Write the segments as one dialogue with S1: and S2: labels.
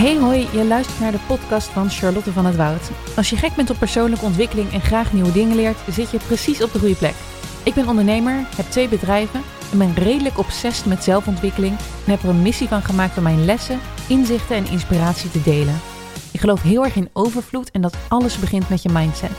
S1: Hey hoi, je luistert naar de podcast van Charlotte van het Woud. Als je gek bent op persoonlijke ontwikkeling en graag nieuwe dingen leert, zit je precies op de goede plek. Ik ben ondernemer, heb twee bedrijven en ben redelijk obsessief met zelfontwikkeling en heb er een missie van gemaakt om mijn lessen, inzichten en inspiratie te delen. Ik geloof heel erg in overvloed en dat alles begint met je mindset.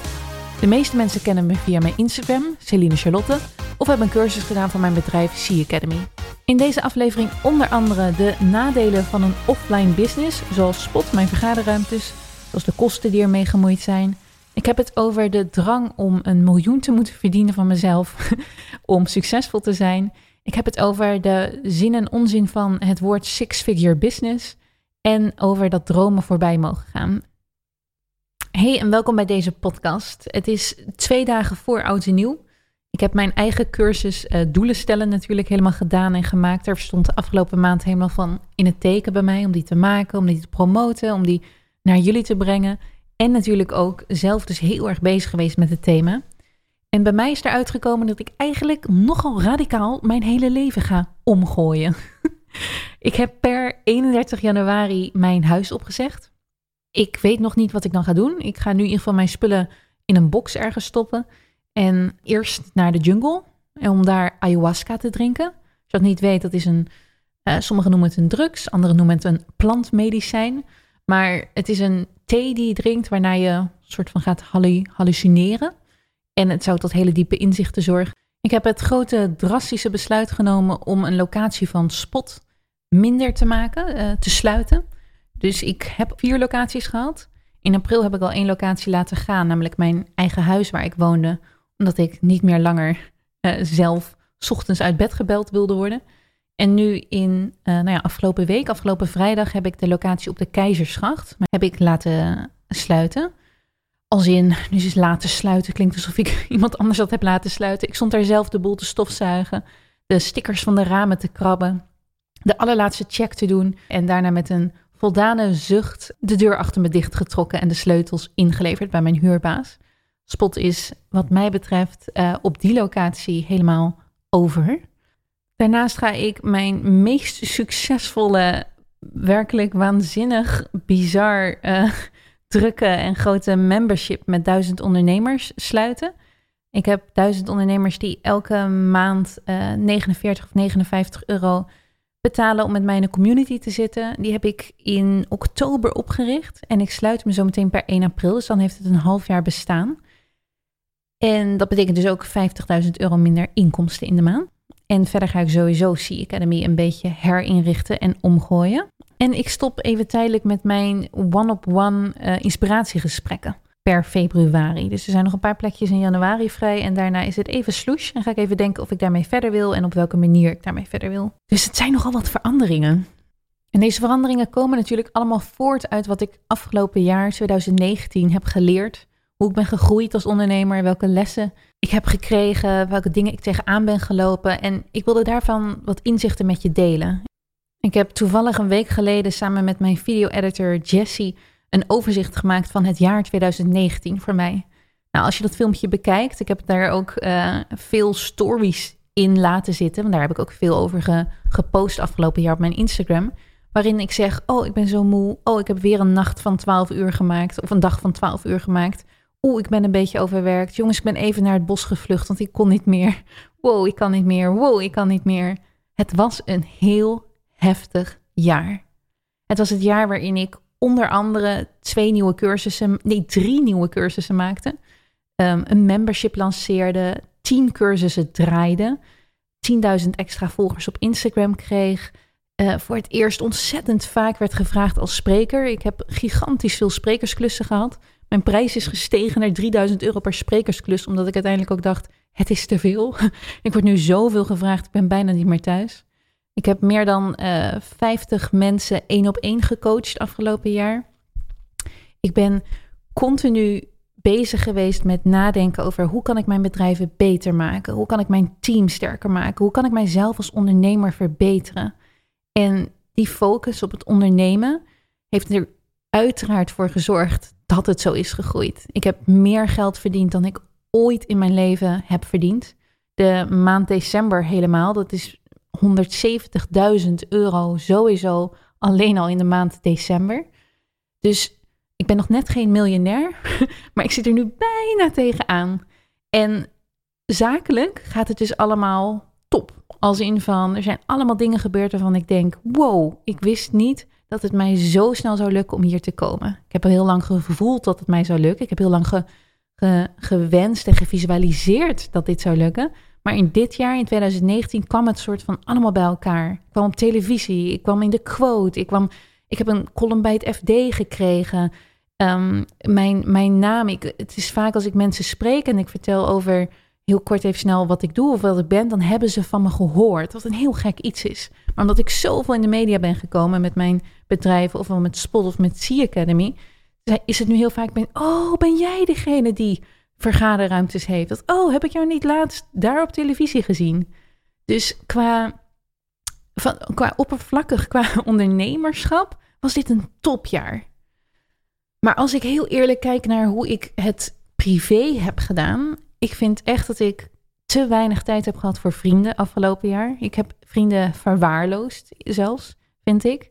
S1: De meeste mensen kennen me via mijn Instagram, Celine Charlotte, of hebben een cursus gedaan van mijn bedrijf C Academy. In deze aflevering onder andere de nadelen van een offline business, zoals Spot, mijn vergaderruimtes, zoals de kosten die ermee gemoeid zijn. Ik heb het over de drang om een miljoen te moeten verdienen van mezelf, om succesvol te zijn. Ik heb het over de zin en onzin van het woord six-figure business en over dat dromen voorbij mogen gaan. Hey en welkom bij deze podcast. Het is twee dagen voor oud en nieuw. Ik heb mijn eigen cursus uh, doelen stellen natuurlijk helemaal gedaan en gemaakt. Er stond de afgelopen maand helemaal van in het teken bij mij om die te maken, om die te promoten, om die naar jullie te brengen. En natuurlijk ook zelf dus heel erg bezig geweest met het thema. En bij mij is er uitgekomen dat ik eigenlijk nogal radicaal mijn hele leven ga omgooien. ik heb per 31 januari mijn huis opgezegd. Ik weet nog niet wat ik dan ga doen. Ik ga nu in ieder geval mijn spullen in een box ergens stoppen. En eerst naar de jungle om daar ayahuasca te drinken. Als je dat niet weet, dat is een. Uh, sommigen noemen het een drugs, anderen noemen het een plantmedicijn. Maar het is een thee die je drinkt waarna je soort van gaat hallucineren. En het zou tot hele diepe inzichten zorgen. Ik heb het grote drastische besluit genomen om een locatie van spot minder te maken, uh, te sluiten. Dus ik heb vier locaties gehad. In april heb ik al één locatie laten gaan, namelijk mijn eigen huis waar ik woonde, omdat ik niet meer langer uh, zelf ochtends uit bed gebeld wilde worden. En nu in, uh, nou ja, afgelopen week, afgelopen vrijdag, heb ik de locatie op de Keizersgracht heb ik laten sluiten. Als in, nu is laten sluiten, klinkt alsof ik iemand anders dat heb laten sluiten. Ik stond daar zelf de boel te stofzuigen, de stickers van de ramen te krabben, de allerlaatste check te doen en daarna met een voldane zucht de deur achter me dichtgetrokken en de sleutels ingeleverd bij mijn huurbaas. Spot is, wat mij betreft, uh, op die locatie helemaal over. Daarnaast ga ik mijn meest succesvolle, werkelijk waanzinnig, bizar uh, drukke en grote membership met duizend ondernemers sluiten. Ik heb duizend ondernemers die elke maand uh, 49 of 59 euro betalen om met mij in een community te zitten. Die heb ik in oktober opgericht en ik sluit me zo meteen per 1 april. Dus dan heeft het een half jaar bestaan. En dat betekent dus ook 50.000 euro minder inkomsten in de maand. En verder ga ik sowieso C Academy een beetje herinrichten en omgooien. En ik stop even tijdelijk met mijn one-op-one uh, inspiratiegesprekken per februari. Dus er zijn nog een paar plekjes in januari vrij. En daarna is het even sloes. En ga ik even denken of ik daarmee verder wil en op welke manier ik daarmee verder wil. Dus het zijn nogal wat veranderingen. En deze veranderingen komen natuurlijk allemaal voort uit wat ik afgelopen jaar, 2019, heb geleerd hoe ik ben gegroeid als ondernemer, welke lessen ik heb gekregen, welke dingen ik tegenaan ben gelopen. En ik wilde daarvan wat inzichten met je delen. Ik heb toevallig een week geleden samen met mijn video-editor Jessie een overzicht gemaakt van het jaar 2019 voor mij. Nou, als je dat filmpje bekijkt, ik heb daar ook uh, veel stories in laten zitten. Want daar heb ik ook veel over ge gepost afgelopen jaar op mijn Instagram. Waarin ik zeg: Oh, ik ben zo moe. Oh, ik heb weer een nacht van 12 uur gemaakt. Of een dag van 12 uur gemaakt. Oeh, ik ben een beetje overwerkt. Jongens, ik ben even naar het bos gevlucht, want ik kon niet meer. Wow, ik kan niet meer. Wow, ik kan niet meer. Het was een heel heftig jaar. Het was het jaar waarin ik onder andere twee nieuwe cursussen, nee, drie nieuwe cursussen maakte. Um, een membership lanceerde, tien cursussen draaide, 10.000 extra volgers op Instagram kreeg. Uh, voor het eerst ontzettend vaak werd gevraagd als spreker. Ik heb gigantisch veel sprekersklussen gehad. Mijn prijs is gestegen naar 3000 euro per sprekersklus, omdat ik uiteindelijk ook dacht, het is te veel. ik word nu zoveel gevraagd, ik ben bijna niet meer thuis. Ik heb meer dan uh, eh, 50 mensen één op één gecoacht afgelopen jaar. Ik ben continu bezig geweest met nadenken over hoe kan ik mijn bedrijven beter maken? Hoe kan ik mijn team sterker maken? Hoe kan ik mijzelf als ondernemer verbeteren? En die focus op het ondernemen heeft er uiteraard voor gezorgd dat het zo is gegroeid. Ik heb meer geld verdiend dan ik ooit in mijn leven heb verdiend. De maand december helemaal, dat is 170.000 euro sowieso alleen al in de maand december. Dus ik ben nog net geen miljonair, maar ik zit er nu bijna tegenaan. En zakelijk gaat het dus allemaal top. Als in van, er zijn allemaal dingen gebeurd waarvan ik denk, wow, ik wist niet dat het mij zo snel zou lukken om hier te komen. Ik heb al heel lang gevoeld dat het mij zou lukken. Ik heb heel lang gewenst en gevisualiseerd dat dit zou lukken. Maar in dit jaar, in 2019, kwam het soort van allemaal bij elkaar. Ik kwam op televisie, ik kwam in de quote, ik, kwam, ik heb een column bij het FD gekregen. Ehm, mijn, mijn naam, ik, het is vaak als ik mensen spreek en ik vertel over heel kort even snel wat ik doe of wat ik ben, dan hebben ze van me gehoord. Wat een heel gek iets is. Maar omdat ik zoveel in de media ben gekomen met mijn bedrijven, of met Spot of met Sea Academy, is het nu heel vaak ben, oh, ben jij degene die vergaderruimtes heeft? Dat, oh, heb ik jou niet laatst daar op televisie gezien? Dus qua, qua oppervlakkig, qua ondernemerschap, was dit een topjaar. Maar als ik heel eerlijk kijk naar hoe ik het privé heb gedaan, ik vind echt dat ik te weinig tijd heb gehad voor vrienden afgelopen jaar. Ik heb vrienden verwaarloosd zelfs, vind ik.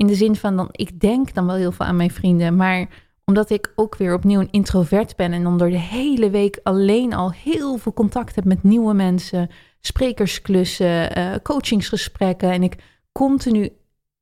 S1: In de zin van dan, ik denk dan wel heel veel aan mijn vrienden, maar omdat ik ook weer opnieuw een introvert ben en dan door de hele week alleen al heel veel contact heb met nieuwe mensen, sprekersklussen, uh, coachingsgesprekken en ik continu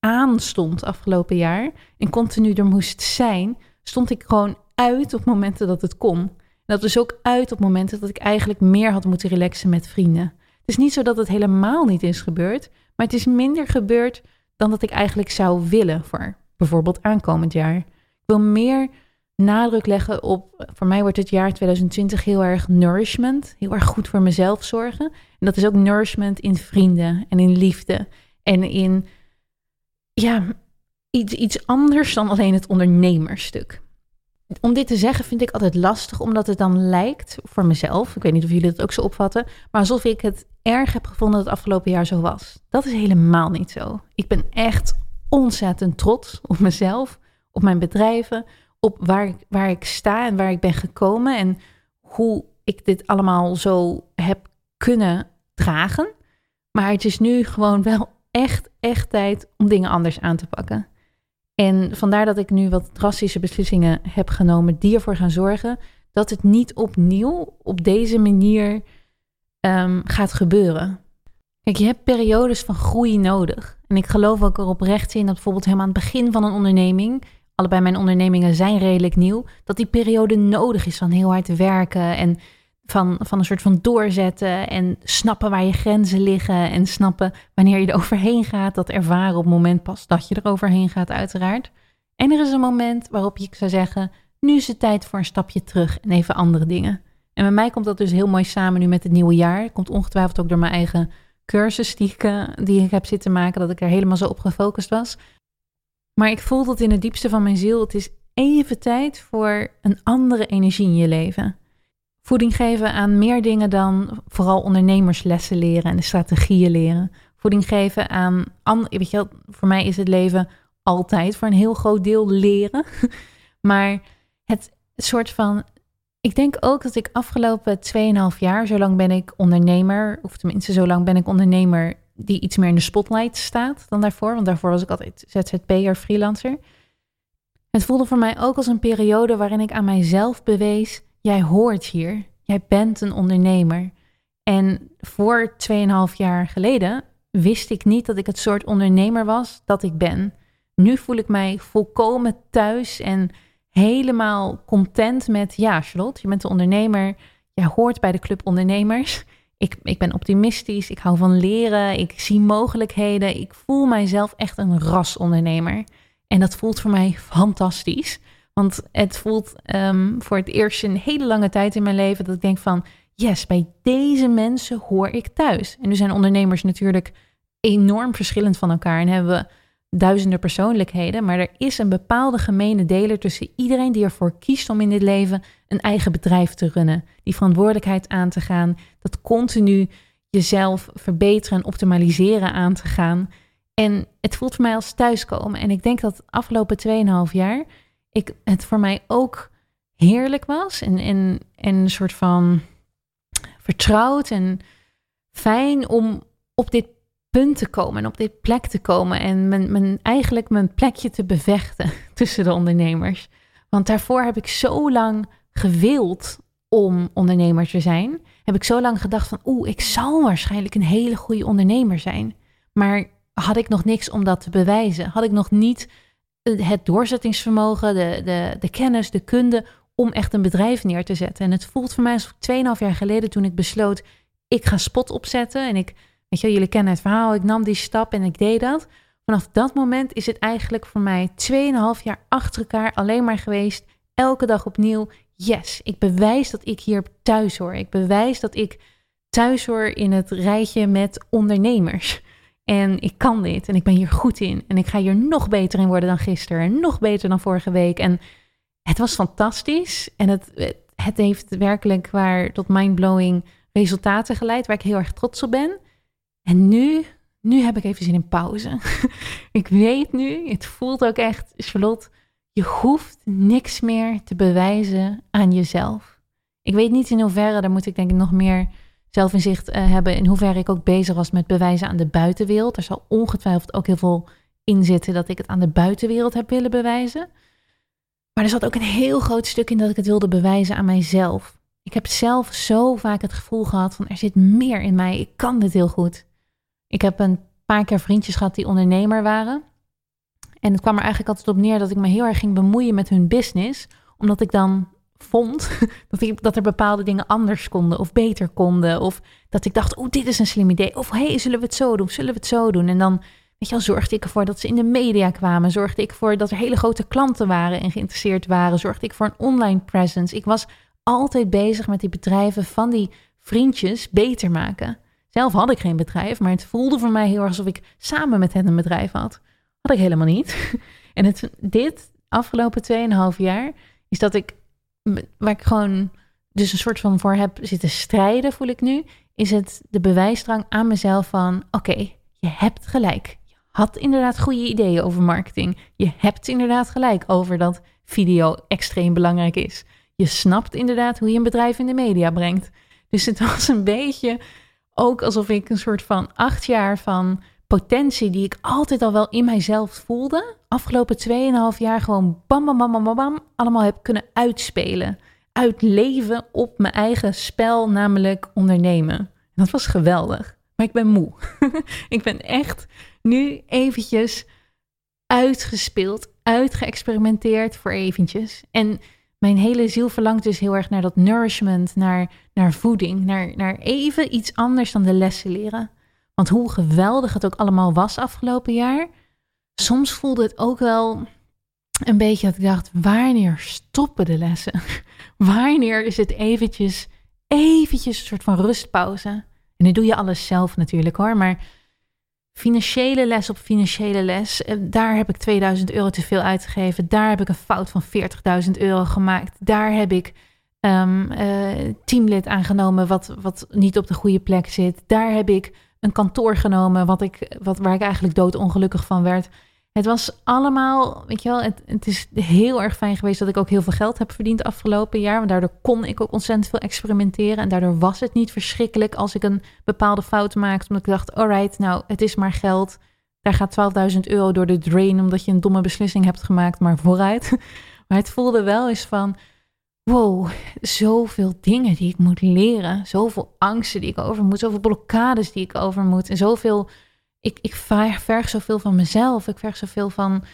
S1: aanstond afgelopen jaar en continu er moest zijn, stond ik gewoon uit op momenten dat het kon dat dus ook uit op momenten dat ik eigenlijk meer had moeten relaxen met vrienden. Het is niet zo dat het helemaal niet is gebeurd, maar het is minder gebeurd dan dat ik eigenlijk zou willen voor bijvoorbeeld aankomend jaar. Ik wil meer nadruk leggen op, voor mij wordt het jaar 2020 heel erg nourishment, heel erg goed voor mezelf zorgen. En dat is ook nourishment in vrienden en in liefde en in, ja, iets, iets anders dan alleen het ondernemerstuk om dit te zeggen vind ik altijd lastig, omdat het dan lijkt voor mezelf, ik weet niet of jullie dat ook zo opvatten, maar alsof ik het erg heb gevonden dat het afgelopen jaar zo was. Dat is helemaal niet zo. Ik ben echt ontzettend trots op mezelf, op mijn bedrijven, op waar waar ik sta en waar ik ben gekomen en hoe ik dit allemaal zo heb kunnen dragen. Maar het is nu gewoon wel echt, echt tijd om dingen anders aan te pakken. En vandaar dat ik nu wat drastische beslissingen heb genomen die ervoor gaan zorgen dat het niet opnieuw op deze manier um, gaat gebeuren. Kijk, je hebt periodes van groei nodig. En ik geloof ook er oprecht in dat bijvoorbeeld helemaal aan het begin van een onderneming, allebei mijn ondernemingen zijn redelijk nieuw, dat die periode nodig is van heel hard werken en van, van een soort van doorzetten en snappen waar je grenzen liggen en snappen wanneer je er overheen gaat. Dat ervaren op het moment pas dat je er overheen gaat, uiteraard. En er is een moment waarop je zou zeggen: nu is het tijd voor een stapje terug en even andere dingen. En bij mij komt dat dus heel mooi samen nu met het nieuwe jaar. Komt ongetwijfeld ook door mijn eigen cursus die ik, eh, die ik heb zitten maken, dat ik er helemaal zo op gefocust was. Maar ik voel dat in het diepste van mijn ziel, het is even tijd voor een andere energie in je leven voeding geven aan meer dingen dan vooral ondernemerslessen leren en de strategieën leren. Voeding geven aan, weet je voor mij is het leven altijd voor een heel groot deel leren. Maar het soort van, ik denk ook dat ik afgelopen 2,5 jaar, zo lang ben ik ondernemer, of tenminste zo lang ben ik ondernemer die iets meer in de spotlight staat dan daarvoor. Want daarvoor was ik altijd ZZP'er, freelancer. Het voelde voor mij ook als een periode waarin ik aan mijzelf bewees jij hoort hier. Jij bent een ondernemer. En voor 2,5 jaar geleden wist ik niet dat ik het soort ondernemer was dat ik ben. Nu voel ik mij volkomen thuis en helemaal content met, ja, Charlotte, je bent een ondernemer. Jij hoort bij de club ondernemers. Ik, ik ben optimistisch, ik hou van leren, ik zie mogelijkheden. Ik voel mijzelf echt een rasondernemer. En dat voelt voor mij fantastisch. Want het voelt um, voor het eerst een hele lange tijd in mijn leven dat ik denk van, yes, bij deze mensen hoor ik thuis. En nu zijn ondernemers natuurlijk enorm verschillend van elkaar en hebben we duizenden persoonlijkheden, maar er is een bepaalde gemene deler tussen iedereen die ervoor kiest om in dit leven een eigen bedrijf te runnen, die verantwoordelijkheid aan te gaan, dat continu jezelf verbeteren en optimaliseren aan te gaan. En het voelt voor mij als thuiskomen. En ik denk dat de afgelopen 2,5 jaar ik, het voor mij ook heerlijk was. En, en, en een soort van vertrouwd en fijn om op dit punt te komen en op dit plek te komen en mijn, mijn, eigenlijk mijn plekje te bevechten tussen de ondernemers. Want daarvoor heb ik zo lang gewild om ondernemer te zijn. Heb ik zo lang gedacht van, oeh, ik zal waarschijnlijk een hele goede ondernemer zijn. Maar had ik nog niks om dat te bewijzen? Had ik nog niet het doorzettingsvermogen, de, de, de kennis, de kunde om echt een bedrijf neer te zetten? En het voelt voor mij alsof 2,5 jaar geleden toen ik besloot, ik ga spot opzetten. En ik, weet je, jullie kennen het verhaal, ik nam die stap en ik deed dat. Vanaf dat moment is het eigenlijk voor mij 2,5 jaar achter elkaar alleen maar geweest. Elke dag opnieuw. Yes, ik bewijs dat ik hier thuis hoor. Ik bewijs dat ik thuis hoor in het rijtje met ondernemers. En ik kan dit en ik ben hier goed in. En ik ga hier nog beter in worden dan gisteren. En nog beter dan vorige week. En het was fantastisch. En het, het heeft werkelijk waar tot mindblowing resultaten geleid. Waar ik heel erg trots op ben. En nu, nu heb ik even zin in pauze. ik weet nu, het voelt ook echt, Charlotte. Je hoeft niks meer te bewijzen aan jezelf. Ik weet niet in hoeverre, daar moet ik denk ik nog meer zelfinzicht uh, hebben in hoeverre ik ook bezig was met bewijzen aan de buitenwereld. Er zal ongetwijfeld ook heel veel in zitten dat ik het aan de buitenwereld heb willen bewijzen. Maar er zat ook een heel groot stuk in dat ik het wilde bewijzen aan mijzelf. Ik heb zelf zo vaak het gevoel gehad van er zit meer in mij, ik kan dit heel goed. Ik heb een paar keer vriendjes gehad die ondernemer waren. En het kwam er eigenlijk altijd op neer dat ik me heel erg ging bemoeien met hun business, omdat ik dan vond dat, er bepaalde dingen anders konden of beter konden. Of dat ik dacht, oh, dit is een slim idee. Of hey, zullen we het zo doen? Zullen we het zo doen? En dan, weet je wel, zorgde ik ervoor dat ze in de media kwamen. Zorgde ik ervoor dat er hele grote klanten waren en geïnteresseerd waren. Zorgde ik voor een online presence. Ik was altijd bezig met die bedrijven van die vriendjes beter maken. Zelf had ik geen bedrijf, maar het voelde voor mij heel erg alsof ik samen met hen een bedrijf had. Had ik helemaal niet. En het, dit afgelopen 2,5 jaar is dat ik waar ik gewoon dus een soort van voor heb zitten strijden, voel ik nu, is het de bewijsdrang aan mezelf van: oké, je hebt gelijk. Je had inderdaad goede ideeën over marketing. Je hebt inderdaad gelijk over dat video extreem belangrijk is. Je snapt inderdaad hoe je een bedrijf in de media brengt. Dus het was een beetje ook alsof ik een soort van acht jaar van potentie die ik altijd al wel in mijzelf voelde, afgelopen 2,5 jaar gewoon bam, bam, bam, bam, bam, allemaal heb kunnen uitspelen. Uitleven op mijn eigen spel, namelijk ondernemen. Dat was geweldig. Maar ik ben moe. ik ben echt nu eventjes uitgespeeld, uitgeëxperimenteerd voor eventjes. En mijn hele ziel verlangt dus heel erg naar dat nourishment, naar, naar voeding, naar, naar even iets anders dan de lessen leren. Want hoe geweldig het ook allemaal was afgelopen jaar, soms voelde het ook wel een beetje dat ik dacht, wanneer stoppen de lessen? wanneer is het eventjes, eventjes een soort van rustpauze? En nu doe je alles zelf natuurlijk hoor, maar financiële les op financiële les, eh, daar heb ik 2000 euro te veel uitgegeven. Daar heb ik een fout van 40.000 euro gemaakt. Daar heb ik um, teamlid aangenomen wat, wat niet op de goede plek zit. Daar heb ik een kantoor genomen wat ik, wat, waar ik eigenlijk doodongelukkig van werd. Het was allemaal, weet je wel, het, het is heel erg fijn geweest dat ik ook heel veel geld heb verdiend afgelopen jaar. Want daardoor kon ik ook ontzettend veel experimenteren. En daardoor was het niet verschrikkelijk als ik een bepaalde fout maakte. Omdat ik dacht, alright, nou, het is maar geld. Daar gaat 12.000 euro door de drain omdat je een domme beslissing hebt gemaakt, maar vooruit. Maar het voelde wel eens van, wow, zoveel dingen die ik moet leren. Zoveel angsten die ik over moet. Zoveel blokkades die ik over moet. En zoveel, ik, ik verg zoveel van mezelf. Ik verg zoveel van,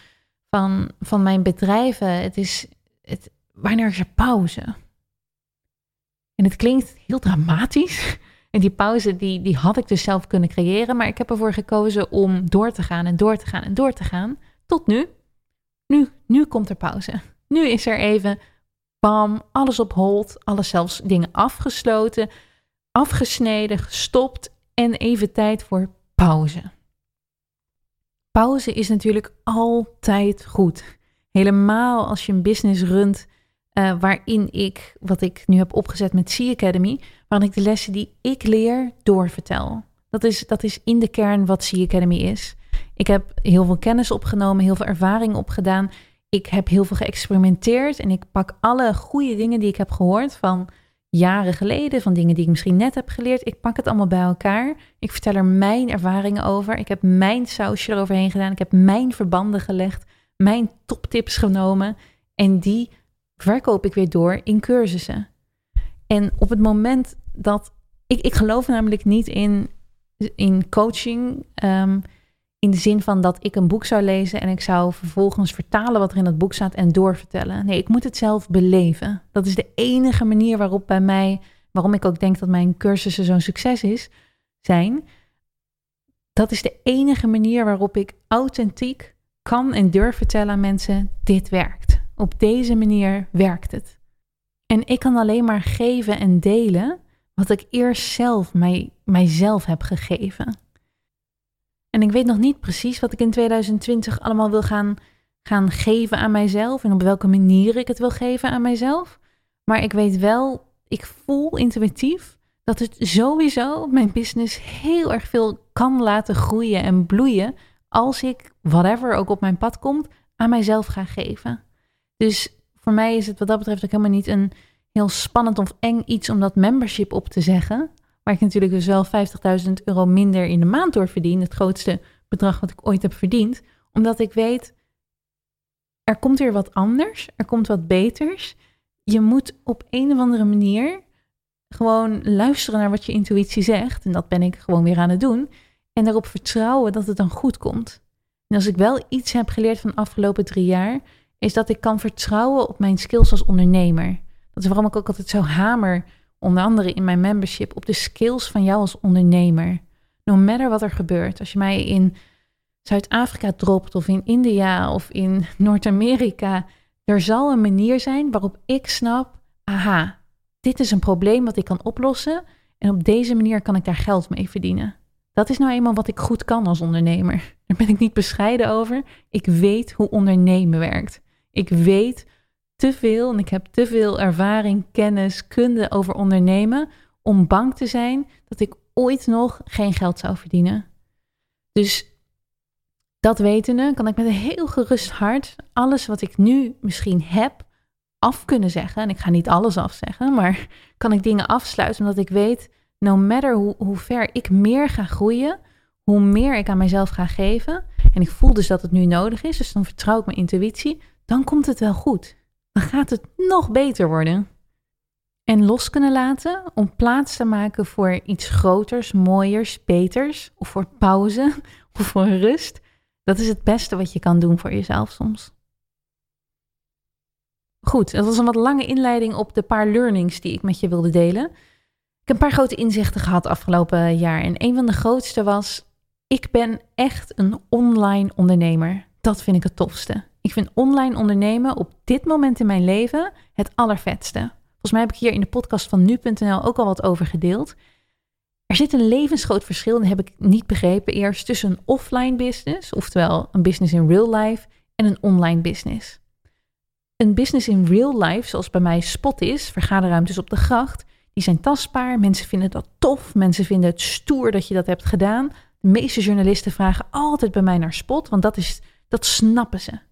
S1: van, van mijn bedrijven. Het is, het, wanneer is er pauze? En het klinkt heel dramatisch. En die pauze, die, die had ik dus zelf kunnen creëren. Maar ik heb ervoor gekozen om door te gaan en door te gaan en door te gaan. Tot nu. Nu, nu komt er pauze. Nu is er even bam, alles op hold, alles zelfs dingen afgesloten, afgesneden, gestopt en even tijd voor pauze. Pauze is natuurlijk altijd goed. Helemaal als je een business runt uh, waarin ik, wat ik nu heb opgezet met Sea Academy, waarin ik de lessen die ik leer doorvertel. Dat is, dat is in de kern wat Sea Academy is. Ik heb heel veel kennis opgenomen, heel veel ervaring opgedaan ik heb heel veel geëxperimenteerd en ik pak alle goede dingen die ik heb gehoord van jaren geleden, van dingen die ik misschien net heb geleerd. Ik pak het allemaal bij elkaar. Ik vertel er mijn ervaringen over. Ik heb mijn sausje eroverheen gedaan. Ik heb mijn verbanden gelegd, mijn toptips genomen. En die verkoop ik weer door in cursussen. En op het moment dat. Ik, ik geloof namelijk niet in, in coaching. Ehm, in de zin van dat ik een boek zou lezen en ik zou vervolgens vertalen wat er in het boek staat en doorvertellen. Nee, ik moet het zelf beleven. Dat is de enige manier waarop bij mij, waarom ik ook denk dat mijn cursussen zo'n succes is, zijn. Dat is de enige manier waarop ik authentiek kan en durf vertellen aan mensen: dit werkt. Op deze manier werkt het. En ik kan alleen maar geven en delen wat ik eerst zelf mij, mijzelf heb gegeven. En ik weet nog niet precies wat ik in 2020 allemaal wil gaan, gaan geven aan mijzelf en op welke manier ik het wil geven aan mijzelf. Maar ik weet wel, ik voel intuïtief dat het sowieso mijn business heel erg veel kan laten groeien en bloeien als ik, whatever ook op mijn pad komt, aan mijzelf ga geven. Dus voor mij is het wat dat betreft ook helemaal niet een heel spannend of eng iets om dat membership op te zeggen. Waar ik natuurlijk dus wel 50.000 euro minder in de maand door verdien. Het grootste bedrag wat ik ooit heb verdiend. Omdat ik weet, er komt weer wat anders. Er komt wat beters. Je moet op een of andere manier gewoon luisteren naar wat je intuïtie zegt. En dat ben ik gewoon weer aan het doen. En daarop vertrouwen dat het dan goed komt. En als ik wel iets heb geleerd van de afgelopen drie jaar, is dat ik kan vertrouwen op mijn skills als ondernemer. Dat is waarom ik ook altijd zo hamer onder andere in mijn membership, op de skills van jou als ondernemer. No matter wat er gebeurt. Als je mij in Zuid-Afrika dropt of in India of in Noord-Amerika, er zal een manier zijn waarop ik snap, aha, dit is een probleem wat ik kan oplossen en op deze manier kan ik daar geld mee verdienen. Dat is nou eenmaal wat ik goed kan als ondernemer. Daar ben ik niet bescheiden over. Ik weet hoe ondernemen werkt. Ik weet te veel en ik heb te veel ervaring, kennis, kunde over ondernemen om bang te zijn dat ik ooit nog geen geld zou verdienen. Dus dat wetende kan ik met een heel gerust hart alles wat ik nu misschien heb af kunnen zeggen. En ik ga niet alles afzeggen, maar kan ik dingen afsluiten omdat ik weet, no matter hoe, hoe ver ik meer ga groeien, hoe meer ik aan mezelf ga geven. En ik voel dus dat het nu nodig is, dus dan vertrouw ik mijn intuïtie. Dan komt het wel goed dan gaat het nog beter worden. En los kunnen laten om plaats te maken voor iets groters, mooiers, beters, of voor pauze, of voor rust. Dat is het beste wat je kan doen voor jezelf soms. Goed, dat was een wat lange inleiding op de paar learnings die ik met je wilde delen. Ik heb een paar grote inzichten gehad afgelopen jaar. En een van de grootste was: ik ben echt een online ondernemer. Dat vind ik het tofste. Ik vind online ondernemen op dit moment in mijn leven het allervetste. Volgens mij heb ik hier in de podcast van nu.nl ook al wat over gedeeld. Er zit een levensgroot verschil, dat heb ik niet begrepen eerst, tussen een offline business, oftewel een business in real life, en een online business. Een business in real life, zoals bij mij Spot is, vergaderruimtes op de gracht, die zijn tastbaar. Mensen vinden dat tof, mensen vinden het stoer dat je dat hebt gedaan. De meeste journalisten vragen altijd bij mij naar Spot, want dat, is, dat snappen ze.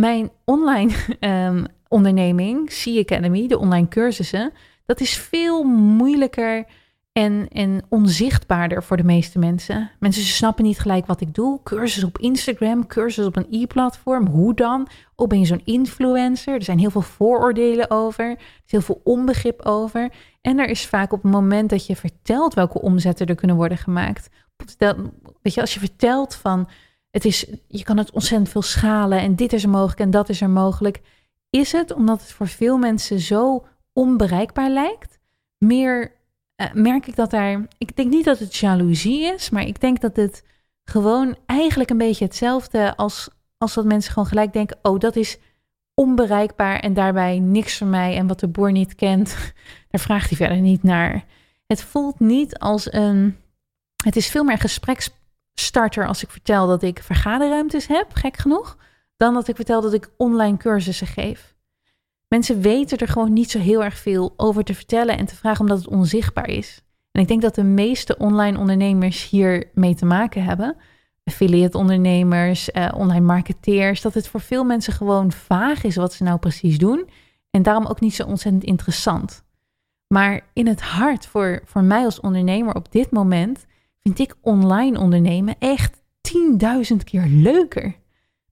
S1: Mijn online um, onderneming, C Academy, de online cursussen, dat is veel moeilijker en, en onzichtbaarder voor de meeste mensen. Mensen snappen niet gelijk wat ik doe. Cursus op Instagram, cursus op een e-platform. Hoe dan? Oh, ben je zo'n influencer? Er zijn heel veel vooroordelen over. Er is heel veel onbegrip over. En er is vaak op het moment dat je vertelt welke omzetten er kunnen worden gemaakt. weet je, als je vertelt van het is, je kan het ontzettend veel schalen en dit is er mogelijk en dat is er mogelijk. Is het omdat het voor veel mensen zo onbereikbaar lijkt? Meer uh, merk ik dat daar. Ik denk niet dat het jaloezie is, maar ik denk dat het gewoon eigenlijk een beetje hetzelfde als, als dat mensen gewoon gelijk denken: oh, dat is onbereikbaar en daarbij niks voor mij. En wat de boer niet kent, daar vraagt hij verder niet naar. Het voelt niet als een. Het is veel meer gespreks starter als ik vertel dat ik vergaderruimtes heb, gek genoeg, dan dat ik vertel dat ik online cursussen geef. Mensen weten er gewoon niet zo heel erg veel over te vertellen en te vragen omdat het onzichtbaar is. En ik denk dat de meeste online ondernemers hier mee te maken hebben. Affiliate ondernemers, eh, online marketeers, dat het voor veel mensen gewoon vaag is wat ze nou precies doen. En daarom ook niet zo ontzettend interessant. Maar in het hart voor, voor mij als ondernemer op dit moment vind ik online ondernemen echt 10.000 keer leuker.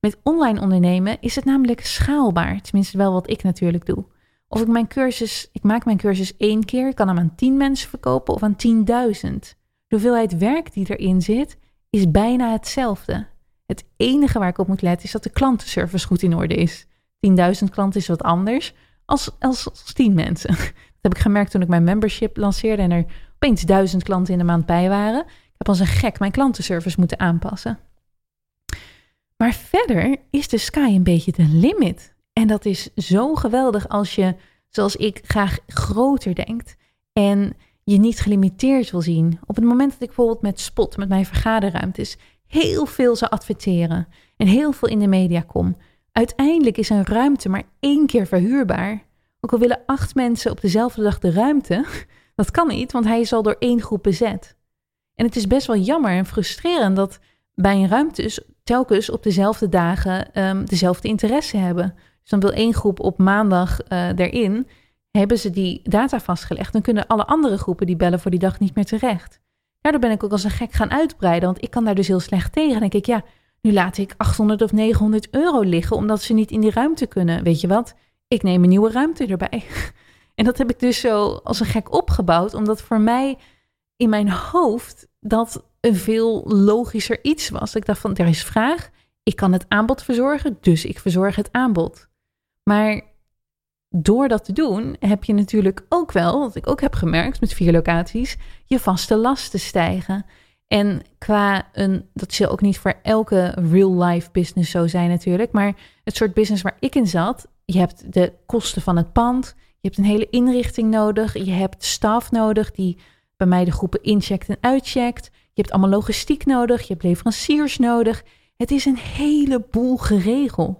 S1: Met online ondernemen is het namelijk schaalbaar. Tenminste, wel wat ik natuurlijk doe. Of ik mijn cursus, ik maak mijn cursus één keer, ik kan hem aan 10 mensen verkopen of aan 10.000. De hoeveelheid werk die erin zit, is bijna hetzelfde. Het enige waar ik op moet letten is dat de klantenservice goed in orde is. 10.000 klanten is wat anders als, als, als 10 mensen. Dat heb ik gemerkt toen ik mijn membership lanceerde en er opeens 1000 klanten in de maand bij waren. Heb als een gek mijn klantenservice moeten aanpassen. Maar verder is de sky een beetje de limit. En dat is zo geweldig als je, zoals ik, graag groter denkt. En je niet gelimiteerd wil zien. Op het moment dat ik bijvoorbeeld met Spot, met mijn vergaderruimtes, heel veel zou adverteren en heel veel in de media kom. Uiteindelijk is een ruimte maar één keer verhuurbaar. Ook al willen acht mensen op dezelfde dag de ruimte, dat kan niet, want hij is al door één groep bezet. En het is best wel jammer en frustrerend dat bij een ruimte telkens op dezelfde dagen um, dezelfde interesse hebben. Dus dan wil één groep op maandag uh, erin, hebben ze die data vastgelegd. Dan kunnen alle andere groepen die bellen voor die dag niet meer terecht. Daardoor ben ik ook als een gek gaan uitbreiden, want ik kan daar dus heel slecht tegen. Dan denk ik, ja, nu laat ik 800 of 900 euro liggen omdat ze niet in die ruimte kunnen. Weet je wat? Ik neem een nieuwe ruimte erbij. En dat heb ik dus zo als een gek opgebouwd, omdat voor mij in mijn hoofd dat een veel logischer iets was. Ik dacht van, er is vraag, ik kan het aanbod verzorgen, dus ik verzorg het aanbod. Maar door dat te doen heb je natuurlijk ook wel, wat ik ook heb gemerkt met vier locaties, je vaste lasten stijgen. En qua een, dat zal ook niet voor elke real-life business zo zijn natuurlijk, maar het soort business waar ik in zat, je hebt de kosten van het pand, je hebt een hele inrichting nodig, je hebt staf nodig die bij mij de groepen incheckt en uitcheckt. Je hebt allemaal logistiek nodig, je hebt leveranciers nodig. Het is een heleboel geregeld.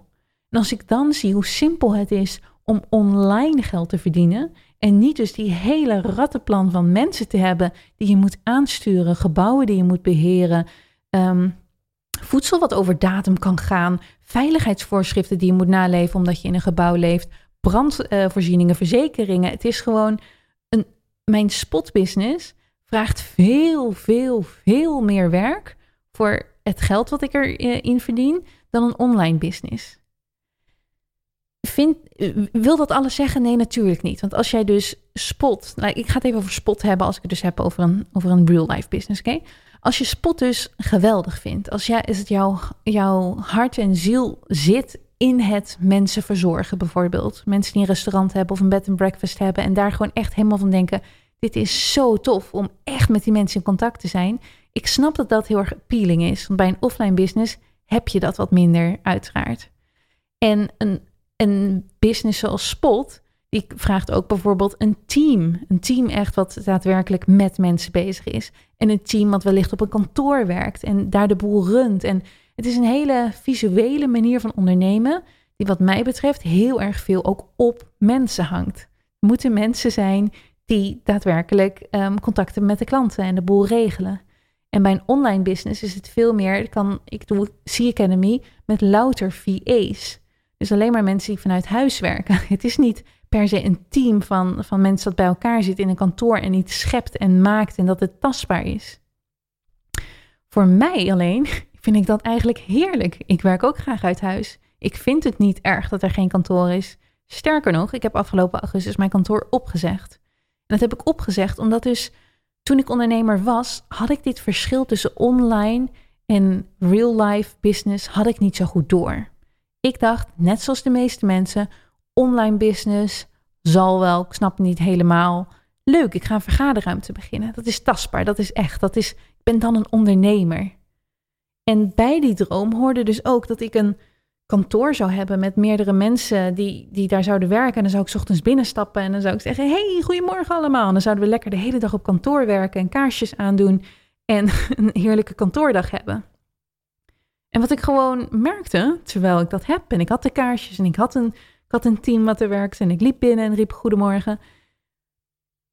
S1: En als ik dan zie hoe simpel het is om online geld te verdienen en niet dus die hele rattenplan van mensen te hebben die je moet aansturen, gebouwen die je moet beheren, um, voedsel wat over datum kan gaan, veiligheidsvoorschriften die je moet naleven omdat je in een gebouw leeft, brandvoorzieningen, verzekeringen. Het is gewoon mijn spotbusiness vraagt veel, veel, veel meer werk voor het geld wat ik erin verdien dan een online business. Vind, wil dat alles zeggen? Nee, natuurlijk niet. Want als jij dus spot, nou, ik ga het even over spot hebben als ik het dus heb over een, over een real life business, oké? Als je spot dus geweldig vindt, als jij, is het jouw, jouw hart en ziel zit in het mensen verzorgen bijvoorbeeld. Mensen die een restaurant hebben of een bed and breakfast hebben en daar gewoon echt helemaal van denken, dit is zo tof om echt met die mensen in contact te zijn. Ik snap dat dat heel erg appealing is, want bij een offline business heb je dat wat minder uiteraard. En een, een business zoals Spot, die vraagt ook bijvoorbeeld een team. Een team echt wat daadwerkelijk met mensen bezig is. En een team wat wellicht op een kantoor werkt en daar de boel runt. En het is een hele visuele manier van ondernemen, die wat mij betreft heel erg veel ook op mensen hangt. Er moeten mensen zijn die daadwerkelijk um, contacten met de klanten en de boel regelen. En bij een online business is het veel meer, ik, kan, ik doe C Academy met louter VA's. Dus alleen maar mensen die vanuit huis werken. Het is niet per se een team van, van mensen dat bij elkaar zit in een kantoor en iets schept en maakt en dat het tastbaar is. Voor mij alleen vind ik dat eigenlijk heerlijk. Ik werk ook graag uit huis. Ik vind het niet erg dat er geen kantoor is. Sterker nog, ik heb afgelopen augustus mijn kantoor opgezegd. En dat heb ik opgezegd omdat dus toen ik ondernemer was, had ik dit verschil tussen online en real life business had ik niet zo goed door. Ik dacht, net zoals de meeste mensen, online business zal wel, ik snap niet helemaal. Leuk, ik ga een vergaderruimte beginnen. Dat is tastbaar, dat is echt, dat is, ik ben dan een ondernemer. En bij die droom hoorde dus ook dat ik een kantoor zou hebben met meerdere mensen die, die daar zouden werken. En dan zou ik ochtends binnenstappen en dan zou ik zeggen: Hey, goedemorgen allemaal. En dan zouden we lekker de hele dag op kantoor werken en kaarsjes aandoen en een heerlijke kantoordag hebben. En wat ik gewoon merkte, terwijl ik dat heb, en ik had de kaarsjes en ik had een, ik had een team wat er werkte en ik liep binnen en riep goedemorgen.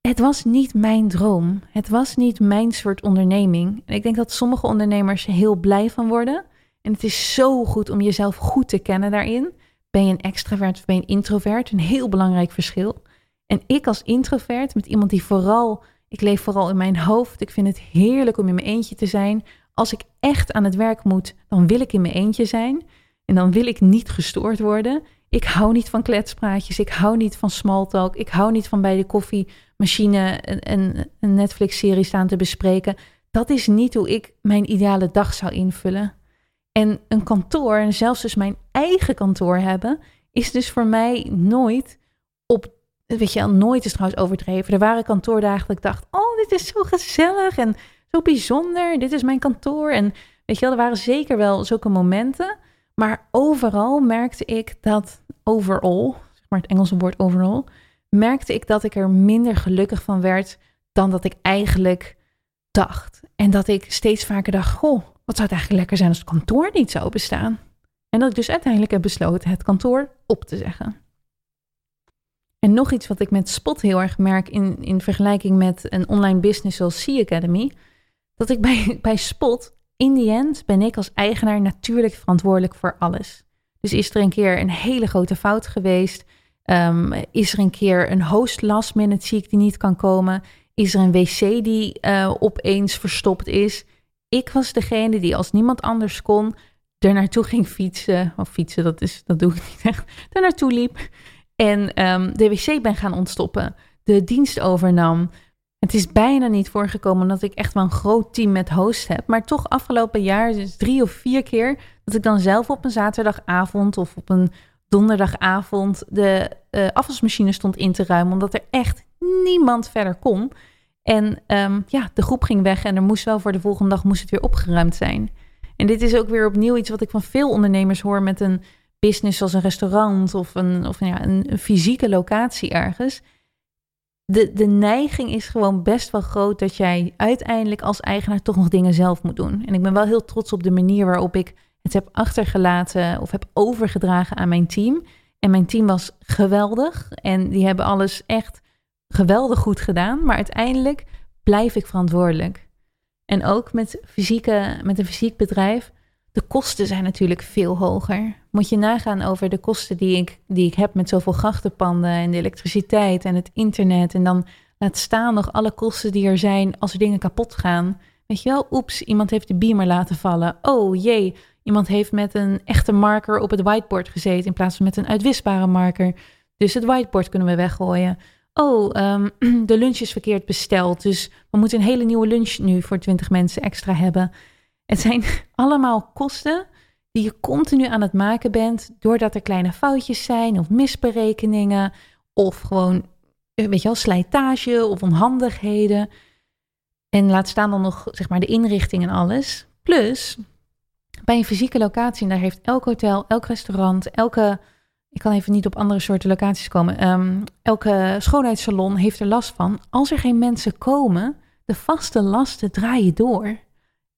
S1: Het was niet mijn droom. Het was niet mijn soort onderneming. En ik denk dat sommige ondernemers heel blij van worden. En het is zo goed om jezelf goed te kennen daarin. Ben je een extravert of ben je een introvert? Een heel belangrijk verschil. En ik als introvert, met iemand die vooral, ik leef vooral in mijn hoofd. Ik vind het heerlijk om in mijn eentje te zijn. Als ik echt aan het werk moet, dan wil ik in mijn eentje zijn. En dan wil ik niet gestoord worden. Ik hou niet van kletspraatjes. Ik hou niet van small talk. Ik hou niet van bij de koffiemachine een, een Netflix-serie staan te bespreken. Dat is niet hoe ik mijn ideale dag zou invullen. En een kantoor, en zelfs dus mijn eigen kantoor hebben, is dus voor mij nooit op. Weet je, nooit is trouwens overdreven. Er waren kantoordagen dat ik dacht: Oh, dit is zo gezellig en zo bijzonder. Dit is mijn kantoor. En weet je wel, er waren zeker wel zulke momenten. Maar overal merkte ik dat, overal, zeg maar het Engelse woord overal, merkte ik dat ik er minder gelukkig van werd dan dat ik eigenlijk dacht. En dat ik steeds vaker dacht, goh, wat zou het eigenlijk lekker zijn als het kantoor niet zou bestaan? En dat ik dus uiteindelijk heb besloten het kantoor op te zeggen. En nog iets wat ik met Spot heel erg merk in, in vergelijking met een online business zoals Sea Academy. Dat ik bij, bij Spot, in the end, ben ik als eigenaar natuurlijk verantwoordelijk voor alles. Dus is er een keer een hele grote fout geweest? Um, is er een keer een host last minute ziek die niet kan komen? Is er een wc die uh, opeens verstopt is? Ik was degene die als niemand anders kon er naartoe ging fietsen. Of fietsen, dat, is, dat doe ik niet echt. Er naartoe liep. En um, de wc ben gaan ontstoppen. De dienst overnam. Het is bijna niet voorgekomen dat ik echt wel een groot team met host heb. Maar toch afgelopen jaar, dus drie of vier keer, dat ik dan zelf op een zaterdagavond of op een donderdagavond de uh, afwasmachine stond in te ruimen. Omdat er echt niemand verder kon. En um, ja, de groep ging weg en er moest wel voor de volgende dag moest het weer opgeruimd zijn. En dit is ook weer opnieuw iets wat ik van veel ondernemers hoor met een business zoals een restaurant of een, of ja, een fysieke locatie ergens. De, de neiging is gewoon best wel groot dat jij uiteindelijk als eigenaar toch nog dingen zelf moet doen. En ik ben wel heel trots op de manier waarop ik het heb achtergelaten of heb overgedragen aan mijn team. En mijn team was geweldig en die hebben alles echt geweldig goed gedaan, maar uiteindelijk blijf ik verantwoordelijk. En ook met, fysieke, met een fysiek bedrijf, de kosten zijn natuurlijk veel hoger. Moet je nagaan over de kosten die ik, die ik heb met zoveel grachtenpanden en de elektriciteit en het internet. En dan laat staan nog alle kosten die er zijn als er dingen kapot gaan. Weet je wel, oeps, iemand heeft de beamer laten vallen. Oh jee, iemand heeft met een echte marker op het whiteboard gezeten in plaats van met een uitwisbare marker. Dus het whiteboard kunnen we weggooien oh, um, de lunch is verkeerd besteld. Dus we moeten een hele nieuwe lunch nu voor 20 mensen extra hebben. Het zijn allemaal kosten die je continu aan het maken bent, doordat er kleine foutjes zijn of misberekeningen of gewoon, eh, weet je wel, slijtage of onhandigheden. En laat staan dan nog, zeg maar, de inrichting en alles. Plus, bij een fysieke locatie, en daar heeft elk hotel, elk restaurant, elke ik kan even niet op andere soorten locaties komen. Um, elke schoonheidssalon heeft er last van. Als er geen mensen komen, de vaste lasten draaien door.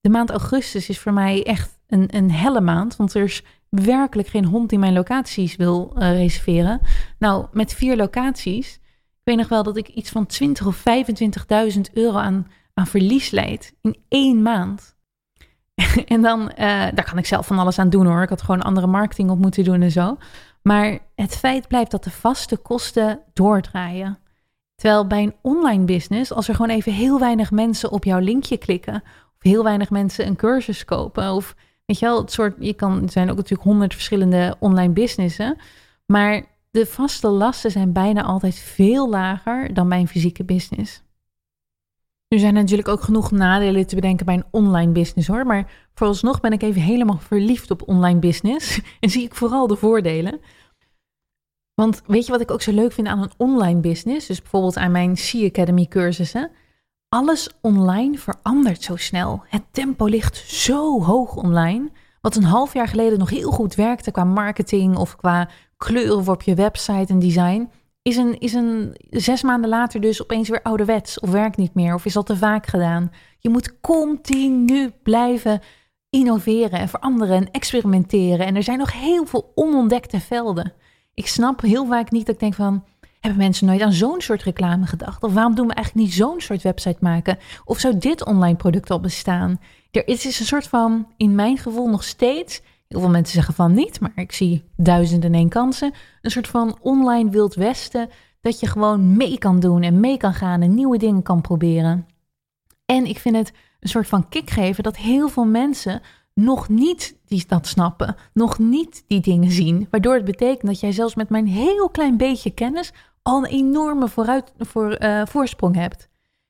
S1: De maand augustus is voor mij echt een, een helle maand, want er is werkelijk geen hond die mijn locaties wil uh, reserveren. Nou, met vier locaties, ik weet nog wel dat ik iets van 20 of 25.000 euro aan, aan verlies leid in één maand. en dan, uh, daar kan ik zelf van alles aan doen hoor. Ik had gewoon andere marketing op moeten doen en zo. Maar het feit blijft dat de vaste kosten doordraaien. Terwijl bij een online business, als er gewoon even heel weinig mensen op jouw linkje klikken, heel weinig mensen een cursus kopen, of weet je wel, het soort, je kan, er zijn ook natuurlijk honderd verschillende online businessen, maar de vaste lasten zijn bijna altijd veel lager dan bij een fysieke business. Nu zijn er natuurlijk ook genoeg nadelen te bedenken bij een online business hoor. Maar vooralsnog ben ik even helemaal verliefd op online business. En zie ik vooral de voordelen. Want weet je wat ik ook zo leuk vind aan een online business? Dus bijvoorbeeld aan mijn Sea Academy cursussen. Alles online verandert zo snel. Het tempo ligt zo hoog online. Wat een half jaar geleden nog heel goed werkte qua marketing of qua kleuren op je website en design is een, is een zes maanden later dus opeens weer ouderwets of werkt niet meer of is al te vaak gedaan. Je moet continu blijven innoveren en veranderen en experimenteren. En er zijn nog heel veel onontdekte velden. Ik snap heel vaak niet dat ik denk van, hebben mensen nooit aan zo'n soort reclame gedacht? Of waarom doen we eigenlijk niet zo'n soort website maken? Of zou dit online product al bestaan? Er is een soort van, in mijn gevoel nog steeds Heel veel mensen zeggen van niet, maar ik zie duizenden en één kansen. Een soort van online wild westen, dat je gewoon mee kan doen en mee kan gaan en nieuwe dingen kan proberen. En ik vind het een soort van kick geven dat heel veel mensen nog niet die dat snappen, nog niet die dingen zien. Waardoor het betekent dat jij zelfs met mijn heel klein beetje kennis al een enorme vooruit, voor, uh, voorsprong hebt.